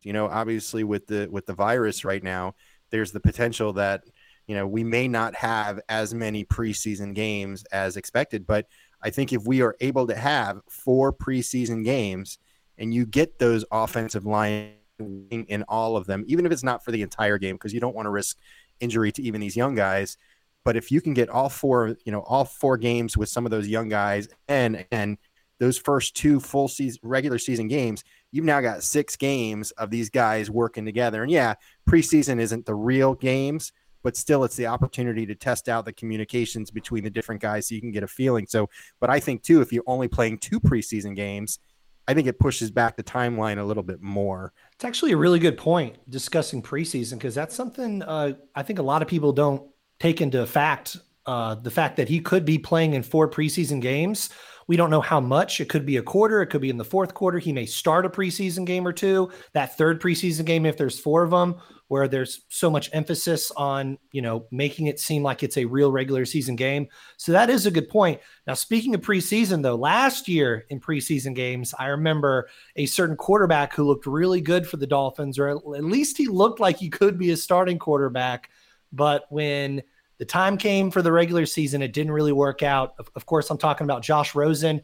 You know, obviously with the with the virus right now, there's the potential that you know we may not have as many preseason games as expected. But I think if we are able to have four preseason games and you get those offensive line in all of them, even if it's not for the entire game, because you don't want to risk injury to even these young guys. But if you can get all four, you know, all four games with some of those young guys, and and those first two full season regular season games, you've now got six games of these guys working together. And yeah, preseason isn't the real games, but still it's the opportunity to test out the communications between the different guys so you can get a feeling. So, but I think too, if you're only playing two preseason games, I think it pushes back the timeline a little bit more. It's actually a really good point discussing preseason because that's something uh, I think a lot of people don't take into fact. Uh, the fact that he could be playing in four preseason games we don't know how much. It could be a quarter. It could be in the fourth quarter. He may start a preseason game or two. That third preseason game, if there's four of them, where there's so much emphasis on you know making it seem like it's a real regular season game. So that is a good point. Now, speaking of preseason, though, last year in preseason games, I remember a certain quarterback who looked really good for the Dolphins, or at least he looked like he could be a starting quarterback. But when the time came for the regular season. It didn't really work out. Of, of course, I'm talking about Josh Rosen.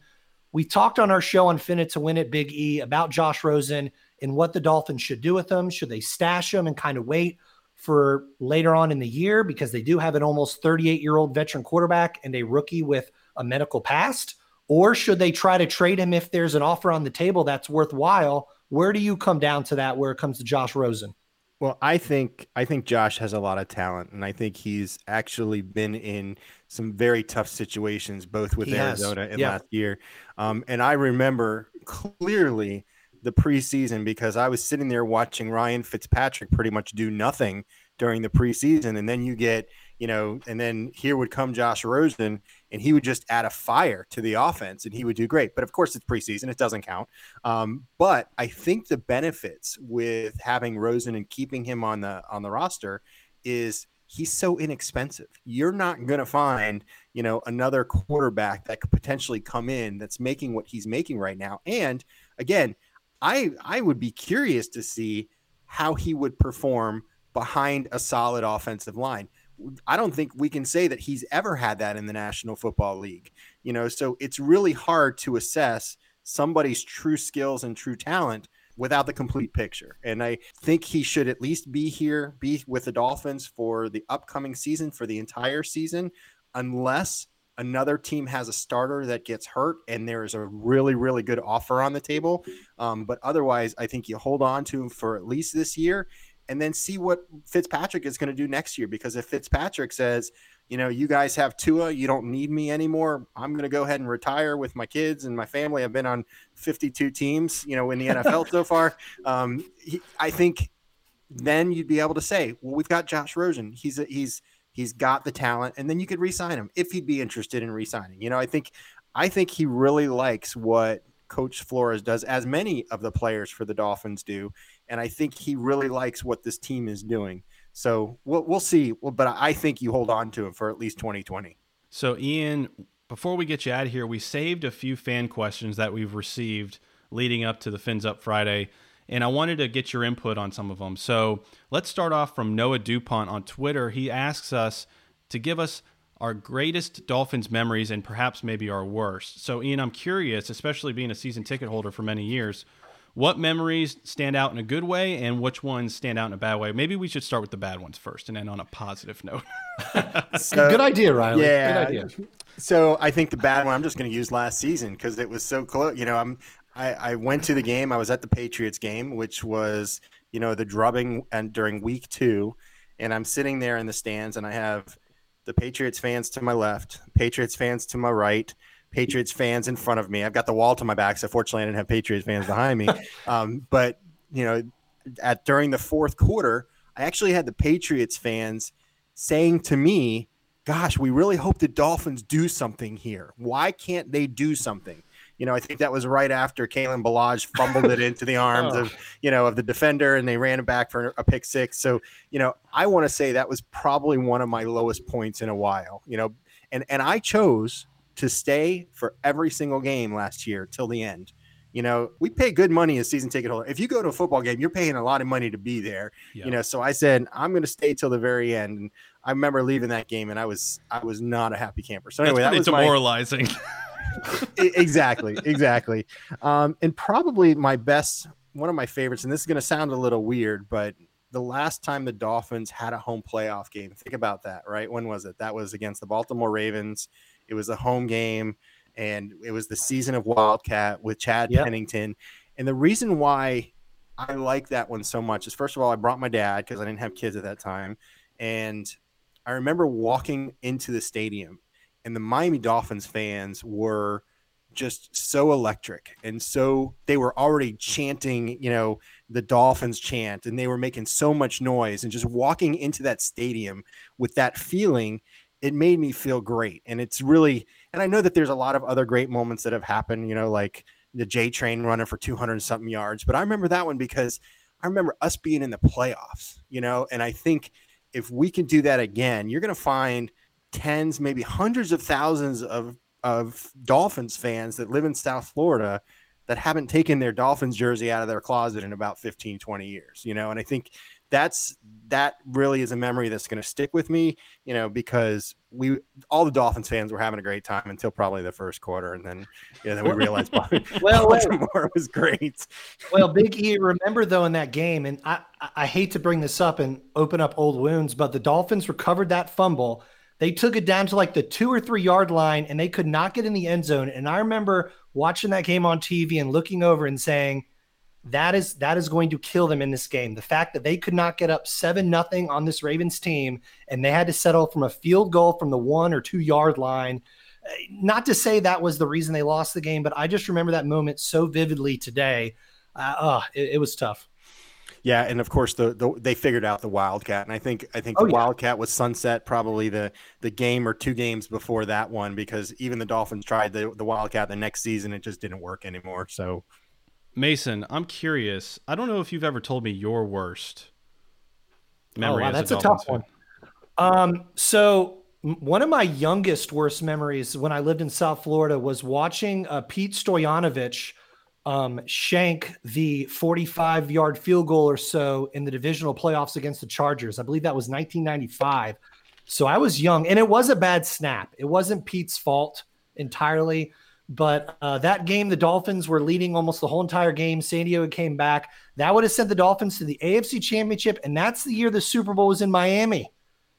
We talked on our show on Fin It to Win It Big E about Josh Rosen and what the Dolphins should do with him. Should they stash him and kind of wait for later on in the year because they do have an almost 38 year old veteran quarterback and a rookie with a medical past? Or should they try to trade him if there's an offer on the table that's worthwhile? Where do you come down to that where it comes to Josh Rosen? Well, I think I think Josh has a lot of talent, and I think he's actually been in some very tough situations, both with he Arizona has. and yeah. last year. Um, and I remember clearly the preseason because I was sitting there watching Ryan Fitzpatrick pretty much do nothing during the preseason, and then you get you know, and then here would come Josh Rosen, and he would just add a fire to the offense, and he would do great. But of course, it's preseason; it doesn't count. Um, but I think the benefits with having Rosen and keeping him on the on the roster is he's so inexpensive. You're not going to find, you know, another quarterback that could potentially come in that's making what he's making right now. And again, I I would be curious to see how he would perform behind a solid offensive line. I don't think we can say that he's ever had that in the National Football League. You know, so it's really hard to assess somebody's true skills and true talent without the complete picture. And I think he should at least be here, be with the Dolphins for the upcoming season, for the entire season, unless another team has a starter that gets hurt and there is a really, really good offer on the table. Um, but otherwise, I think you hold on to him for at least this year and then see what Fitzpatrick is going to do next year. Because if Fitzpatrick says, you know, you guys have Tua, you don't need me anymore. I'm going to go ahead and retire with my kids and my family. I've been on 52 teams, you know, in the NFL so far. Um, he, I think then you'd be able to say, well, we've got Josh Rosen. He's a, he's he's got the talent, and then you could re-sign him if he'd be interested in re-signing. You know, I think I think he really likes what Coach Flores does, as many of the players for the Dolphins do, and I think he really likes what this team is doing. So we'll, we'll see. Well, but I think you hold on to him for at least 2020. So, Ian, before we get you out of here, we saved a few fan questions that we've received leading up to the Fins Up Friday, and I wanted to get your input on some of them. So, let's start off from Noah DuPont on Twitter. He asks us to give us our greatest Dolphins memories and perhaps maybe our worst. So, Ian, I'm curious, especially being a season ticket holder for many years, what memories stand out in a good way and which ones stand out in a bad way? Maybe we should start with the bad ones first and end on a positive note. so, good idea, Riley. Yeah. Good idea. So I think the bad one I'm just going to use last season because it was so close. You know, I'm I, I went to the game. I was at the Patriots game, which was you know the drubbing and during week two, and I'm sitting there in the stands, and I have the Patriots fans to my left, Patriots fans to my right, Patriots fans in front of me. I've got the wall to my back, so fortunately I didn't have Patriots fans behind me. Um, but you know, at during the fourth quarter, I actually had the Patriots fans saying to me, "Gosh, we really hope the Dolphins do something here. Why can't they do something?" You know, I think that was right after Kalen Ballage fumbled it into the arms oh. of, you know, of the defender and they ran it back for a pick six. So, you know, I want to say that was probably one of my lowest points in a while, you know, and, and I chose to stay for every single game last year till the end. You know, we pay good money as season ticket holder. If you go to a football game, you're paying a lot of money to be there. Yeah. You know, so I said I'm going to stay till the very end. And I remember leaving that game, and I was I was not a happy camper. So anyway, That's that was demoralizing. My... exactly, exactly. Um, and probably my best, one of my favorites, and this is going to sound a little weird, but the last time the Dolphins had a home playoff game, think about that, right? When was it? That was against the Baltimore Ravens it was a home game, and it was the season of Wildcat with Chad yep. Pennington. And the reason why I like that one so much is first of all, I brought my dad because I didn't have kids at that time, and I remember walking into the stadium, and the Miami Dolphins fans were just so electric and so they were already chanting you know the dolphins chant and they were making so much noise and just walking into that stadium with that feeling it made me feel great. And it's really, and I know that there's a lot of other great moments that have happened, you know, like the J train running for 200 something yards. But I remember that one because I remember us being in the playoffs, you know, and I think if we can do that again, you're going to find tens, maybe hundreds of thousands of, of Dolphins fans that live in South Florida that haven't taken their Dolphins jersey out of their closet in about 15, 20 years, you know, and I think that's that really is a memory that's going to stick with me, you know, because we all the Dolphins fans were having a great time until probably the first quarter, and then you know, then we realized well, Baltimore was great. well, Big E, remember though in that game, and I I hate to bring this up and open up old wounds, but the Dolphins recovered that fumble. They took it down to like the two or three yard line, and they could not get in the end zone. And I remember watching that game on TV and looking over and saying that is that is going to kill them in this game. The fact that they could not get up seven nothing on this Ravens team and they had to settle from a field goal from the one or two yard line. Not to say that was the reason they lost the game, but I just remember that moment so vividly today. Uh, uh it, it was tough. Yeah, and of course the, the they figured out the Wildcat, and I think I think the oh, yeah. Wildcat was sunset probably the the game or two games before that one because even the Dolphins tried the the Wildcat the next season, it just didn't work anymore. So Mason, I'm curious. I don't know if you've ever told me your worst memory. Oh, wow, that's a, a tough one. Um, so one of my youngest worst memories when I lived in South Florida was watching uh, Pete Stoyanovich um, shank the 45 yard field goal or so in the divisional playoffs against the Chargers. I believe that was 1995. So I was young, and it was a bad snap. It wasn't Pete's fault entirely. But uh, that game, the Dolphins were leading almost the whole entire game. San Diego came back. That would have sent the Dolphins to the AFC Championship, and that's the year the Super Bowl was in Miami.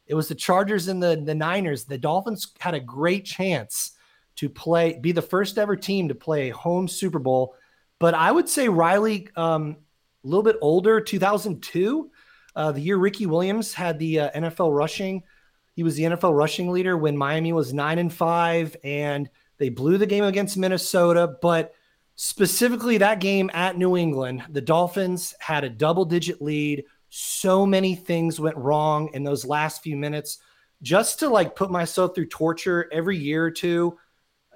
It was the Chargers and the, the Niners. The Dolphins had a great chance to play, be the first ever team to play a home Super Bowl. But I would say Riley, um, a little bit older, 2002, uh, the year Ricky Williams had the uh, NFL rushing. He was the NFL rushing leader when Miami was nine and five, and – they blew the game against Minnesota, but specifically that game at New England, the Dolphins had a double digit lead. So many things went wrong in those last few minutes. Just to like put myself through torture every year or two,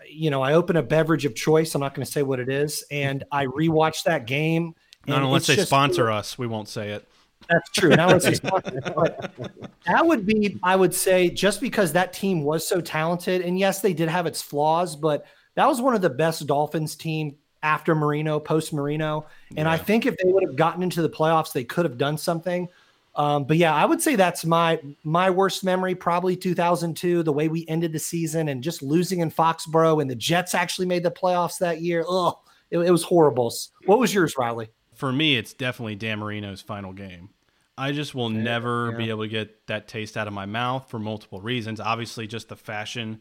you know, I open a beverage of choice. I'm not going to say what it is, and I rewatch that game. Not unless they sponsor us, we won't say it. That's true. But that would be, I would say, just because that team was so talented, and yes, they did have its flaws, but that was one of the best Dolphins team after Marino, post Marino. And yeah. I think if they would have gotten into the playoffs, they could have done something. Um, but yeah, I would say that's my my worst memory, probably 2002, the way we ended the season and just losing in Foxborough, and the Jets actually made the playoffs that year. Oh, it, it was horrible. What was yours, Riley? For me, it's definitely Dan Marino's final game. I just will yeah, never yeah. be able to get that taste out of my mouth for multiple reasons. Obviously, just the fashion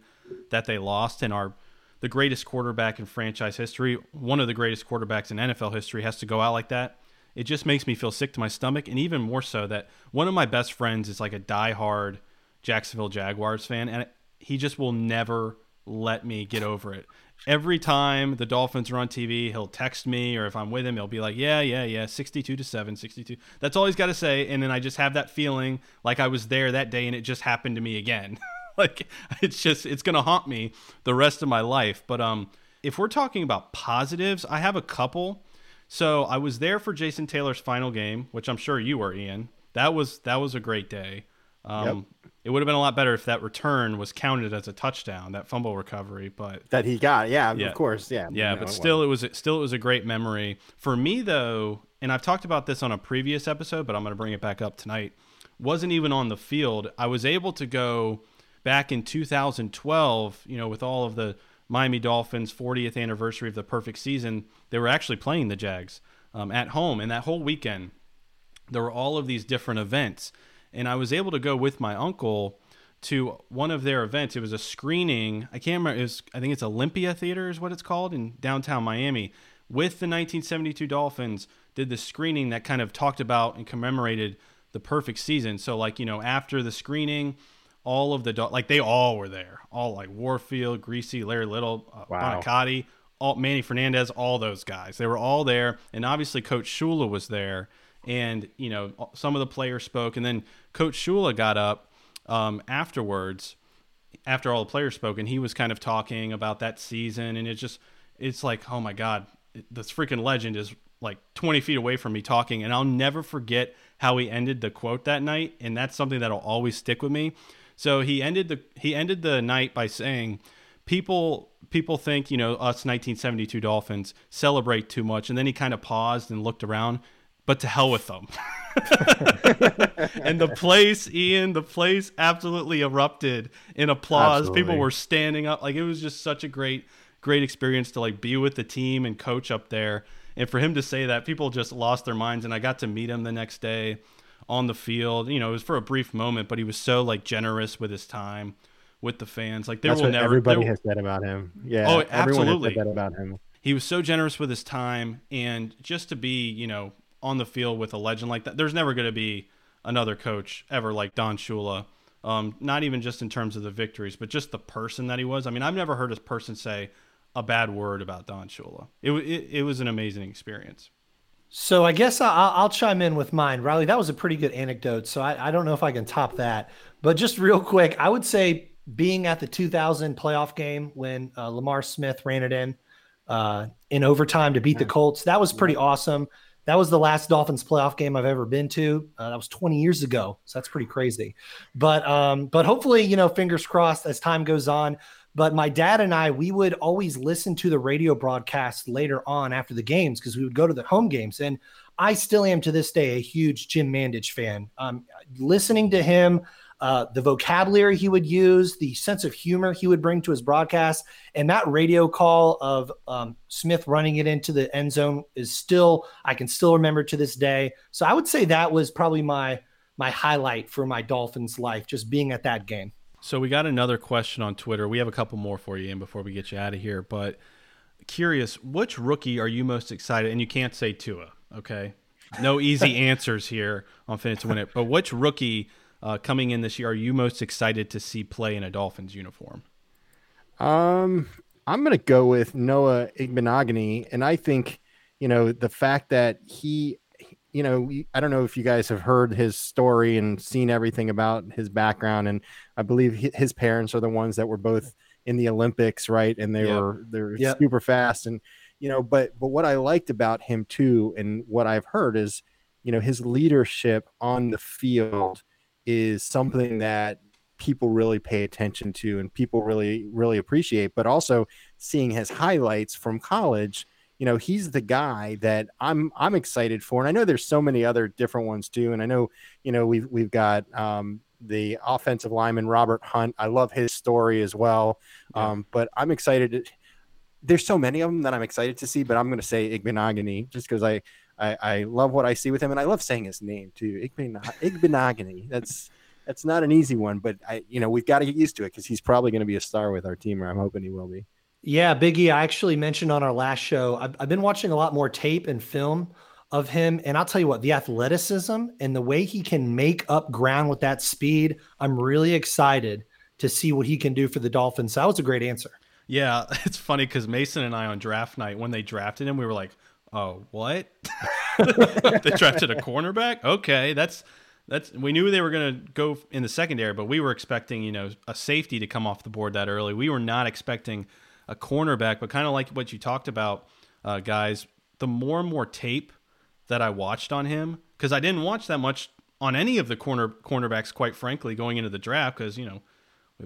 that they lost and our the greatest quarterback in franchise history, one of the greatest quarterbacks in NFL history, has to go out like that. It just makes me feel sick to my stomach, and even more so that one of my best friends is like a diehard Jacksonville Jaguars fan, and he just will never let me get over it every time the Dolphins are on TV, he'll text me, or if I'm with him, he'll be like, "Yeah, yeah, yeah, 62 to seven, 62." That's all he's got to say, and then I just have that feeling like I was there that day, and it just happened to me again. like it's just it's gonna haunt me the rest of my life. But um, if we're talking about positives, I have a couple. So I was there for Jason Taylor's final game, which I'm sure you were, Ian. That was that was a great day. Um, yep. It would have been a lot better if that return was counted as a touchdown, that fumble recovery. But that he got, yeah, yeah. of course, yeah, yeah. No, but still, it was still it was a great memory for me though. And I've talked about this on a previous episode, but I'm going to bring it back up tonight. Wasn't even on the field. I was able to go back in 2012. You know, with all of the Miami Dolphins 40th anniversary of the perfect season, they were actually playing the Jags um, at home, and that whole weekend there were all of these different events and I was able to go with my uncle to one of their events. It was a screening. I can't remember. It was, I think it's Olympia Theater is what it's called in downtown Miami. With the 1972 Dolphins, did the screening that kind of talked about and commemorated the perfect season. So like you know after the screening, all of the like they all were there. All like Warfield, Griese, Larry Little, uh, wow. Buoniconti, all Manny Fernandez, all those guys. They were all there, and obviously Coach Shula was there and you know some of the players spoke, and then Coach Shula got up um, afterwards, after all the players spoke, and he was kind of talking about that season, and it just it's like oh my god, this freaking legend is like 20 feet away from me talking, and I'll never forget how he ended the quote that night, and that's something that'll always stick with me. So he ended the he ended the night by saying people people think you know us 1972 Dolphins celebrate too much, and then he kind of paused and looked around but to hell with them. and the place, Ian, the place absolutely erupted in applause. Absolutely. People were standing up. Like it was just such a great, great experience to like be with the team and coach up there. And for him to say that, people just lost their minds. And I got to meet him the next day on the field. You know, it was for a brief moment, but he was so like generous with his time with the fans. Like there That's will never everybody there, has said about him. Yeah. Oh, absolutely. said that about him. he was so generous with his time, and just to be, you know, on the field with a legend like that, there's never going to be another coach ever like Don Shula. Um, not even just in terms of the victories, but just the person that he was. I mean, I've never heard a person say a bad word about Don Shula. It, it, it was an amazing experience. So I guess I'll, I'll, chime in with mine, Riley. That was a pretty good anecdote. So I, I don't know if I can top that, but just real quick, I would say being at the 2000 playoff game when uh, Lamar Smith ran it in uh, in overtime to beat the Colts, that was pretty awesome. That was the last Dolphins playoff game I've ever been to. Uh, that was 20 years ago, so that's pretty crazy. But um, but hopefully, you know, fingers crossed as time goes on. But my dad and I, we would always listen to the radio broadcast later on after the games because we would go to the home games. And I still am to this day a huge Jim Mandich fan. Um, listening to him, uh, the vocabulary he would use, the sense of humor he would bring to his broadcast, and that radio call of um, Smith running it into the end zone is still I can still remember to this day. So I would say that was probably my my highlight for my Dolphins life, just being at that game. So we got another question on Twitter. We have a couple more for you, and before we get you out of here, but curious, which rookie are you most excited? And you can't say Tua, okay? No easy answers here on Fin It to Win It. But which rookie uh, coming in this year are you most excited to see play in a Dolphins uniform? Um, I'm going to go with Noah Igbinoghene, and I think you know the fact that he, you know, I don't know if you guys have heard his story and seen everything about his background, and I believe his parents are the ones that were both in the Olympics, right? And they yep. were they're yep. super fast, and you know, but but what I liked about him too, and what I've heard is, you know, his leadership on the field is something that people really pay attention to and people really really appreciate but also seeing his highlights from college you know he's the guy that i'm i'm excited for. And i know there's so many other different ones too. And i know you know we've we've got um, the offensive lineman robert hunt. I love his story as well. Yeah. um, but i'm excited there's so many of them that i'm excited to see but i'm going to say Igbinoghene just because i I, I love what I see with him, and I love saying his name too, Igbinoghene. That's that's not an easy one, but I you know we've got to get used to it because he's probably going to be a star with our team, or I'm hoping he will be. Yeah, Biggie. I actually mentioned on our last show. I've, I've been watching a lot more tape and film of him, and I'll tell you what, the athleticism and the way he can make up ground with that speed. I'm really excited to see what he can do for the Dolphins. So that was a great answer. Yeah, it's funny because Mason and I on draft night when they drafted him, we were like, oh, what? they drafted a cornerback? Okay, that's that's we knew they were going to go in the secondary, but we were expecting, you know, a safety to come off the board that early. We were not expecting a cornerback, but kind of like what you talked about, uh, guys, the more and more tape that I watched on him because I didn't watch that much on any of the corner cornerbacks, quite frankly, going into the draft because you know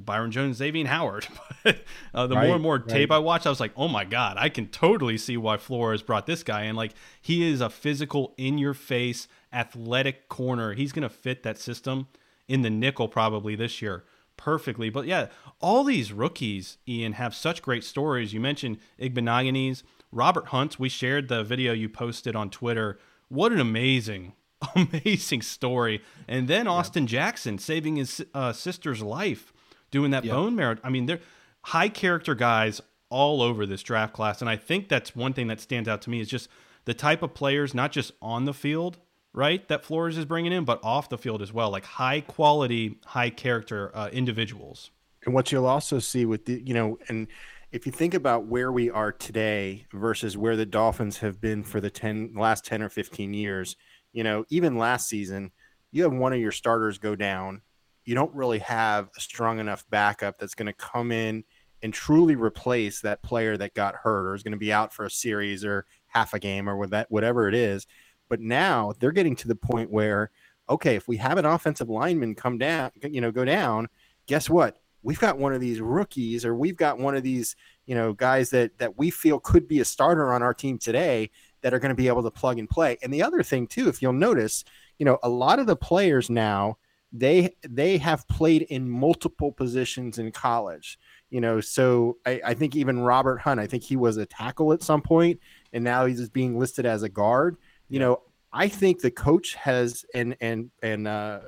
Byron Jones, Xavier Howard. but uh, the right, more and more tape right. I watched, I was like, oh my God, I can totally see why Flores brought this guy in. Like, he is a physical, in your face, athletic corner. He's going to fit that system in the nickel probably this year perfectly. But yeah, all these rookies, Ian, have such great stories. You mentioned Igbinoghenes, Robert Hunt. We shared the video you posted on Twitter. What an amazing, amazing story. And then Austin yeah. Jackson saving his uh, sister's life doing that yep. bone marrow. I mean, they're high character guys all over this draft class, and I think that's one thing that stands out to me is just the type of players, not just on the field, right, that Flores is bringing in, but off the field as well, like high quality, high character uh, individuals. And what you'll also see with the, you know, and if you think about where we are today versus where the Dolphins have been for the 10 last 10 or 15 years, you know, even last season, you have one of your starters go down you don't really have a strong enough backup that's going to come in and truly replace that player that got hurt or is going to be out for a series or half a game or whatever it is. But now they're getting to the point where, okay, if we have an offensive lineman come down, you know, go down, guess what? We've got one of these rookies or we've got one of these, you know, guys that that we feel could be a starter on our team today that are going to be able to plug and play. And the other thing too, if you'll notice, you know, a lot of the players now they they have played in multiple positions in college you know so I, I, think even robert hunt i think he was a tackle at some point and now he's just being listed as a guard. You know i think the coach has and and and uh,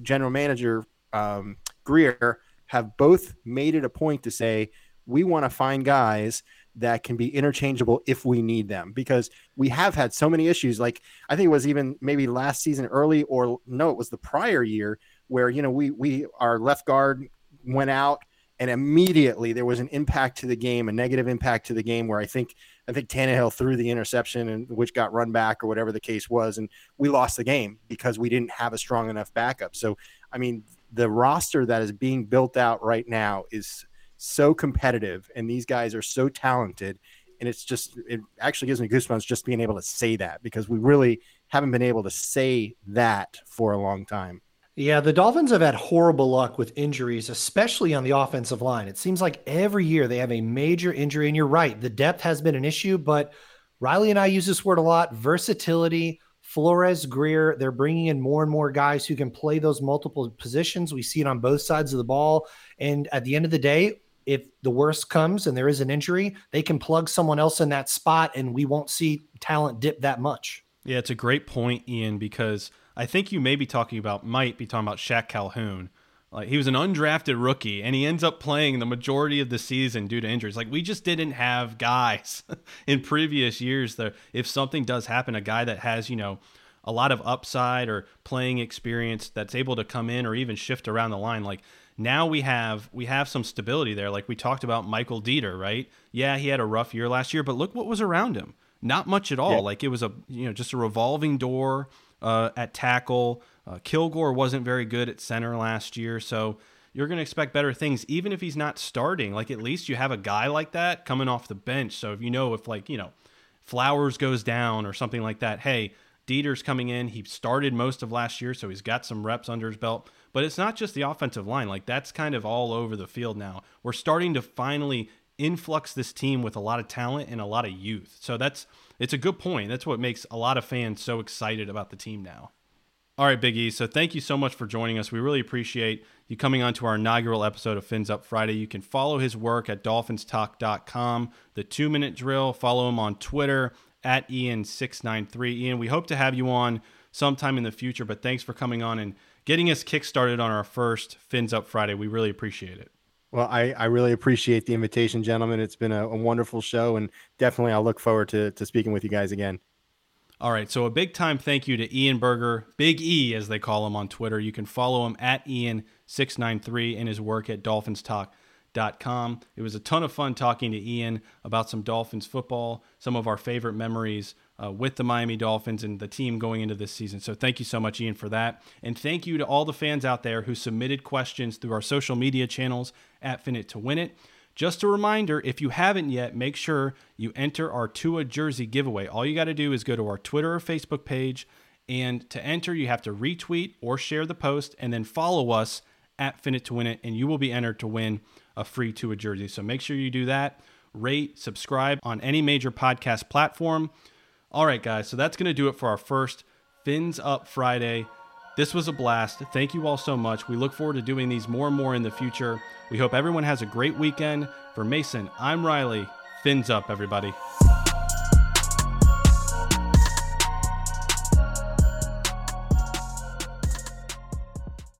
general manager um, grier have both made it a point to say we want to find guys that can be interchangeable if we need them because we have had so many issues. Like I think it was even maybe last season early, or no, it was the prior year where you know we we our left guard went out and immediately there was an impact to the game, a negative impact to the game where I think I think Tannehill threw the interception and which got run back or whatever the case was, and we lost the game because we didn't have a strong enough backup. So I mean, the roster that is being built out right now is so competitive, and these guys are so talented. And it's just, it actually gives me goosebumps just being able to say that because we really haven't been able to say that for a long time. Yeah, the Dolphins have had horrible luck with injuries, especially on the offensive line. It seems like every year they have a major injury, and you're right, the depth has been an issue, but Riley and I use this word a lot versatility. Flores, Grier, they're bringing in more and more guys who can play those multiple positions. We see it on both sides of the ball. And at the end of the day, if the worst comes and there is an injury, they can plug someone else in that spot and we won't see talent dip that much. Yeah, it's a great point, Ian, because – I think you may be talking about, might be talking about Shaq Calhoun. Like he was an undrafted rookie, and he ends up playing the majority of the season due to injuries. Like we just didn't have guys in previous years that if something does happen, a guy that has you know a lot of upside or playing experience that's able to come in or even shift around the line. Like now we have we have some stability there. Like we talked about Michael Deiter, right? Yeah, he had a rough year last year, but look what was around him. Not much at all. Yeah. Like it was a you know just a revolving door uh, at tackle. Uh, Kilgore wasn't very good at center last year, so you're going to expect better things, even if he's not starting. Like at least you have a guy like that coming off the bench. So if you know if like you know Flowers goes down or something like that, hey, Deiter's coming in. He started most of last year, so he's got some reps under his belt. But it's not just the offensive line. Like that's kind of all over the field now. We're starting to finally influx this team with a lot of talent and a lot of youth. So that's it's a good point. That's what makes a lot of fans so excited about the team now. All right, Big E. So thank you so much for joining us. We really appreciate you coming on to our inaugural episode of Fins Up Friday. You can follow his work at dolphinstalk.com, the two minute drill. Follow him on Twitter at Ian693. Ian, we hope to have you on sometime in the future, but thanks for coming on and getting us kickstarted on our first Fins Up Friday. We really appreciate it. Well, I, I really appreciate the invitation, gentlemen. It's been a, a, wonderful show, and definitely I'll look forward to, to speaking with you guys again. All right. So, a big time thank you to Ian Berger, Big E, as they call him on Twitter. You can follow him at Ian693 in his work at dolphinstalk.com. It was a ton of fun talking to Ian about some Dolphins football, some of our favorite memories uh, with the Miami Dolphins and the team going into this season. So thank you so much, Ian, for that. And thank you to all the fans out there who submitted questions through our social media channels at Fin to Win It. Just a reminder if you haven't yet, make sure you enter our Tua jersey giveaway. All you got to do is go to our Twitter or Facebook page. And to enter, you have to retweet or share the post and then follow us at Fin to Win It, and you will be entered to win a free Tua jersey. So make sure you do that. Rate, subscribe on any major podcast platform. All right, guys, so that's going to do it for our first Fins Up Friday. This was a blast. Thank you all so much. We look forward to doing these more and more in the future. We hope everyone has a great weekend. For Mason, I'm Riley. Fins up, everybody.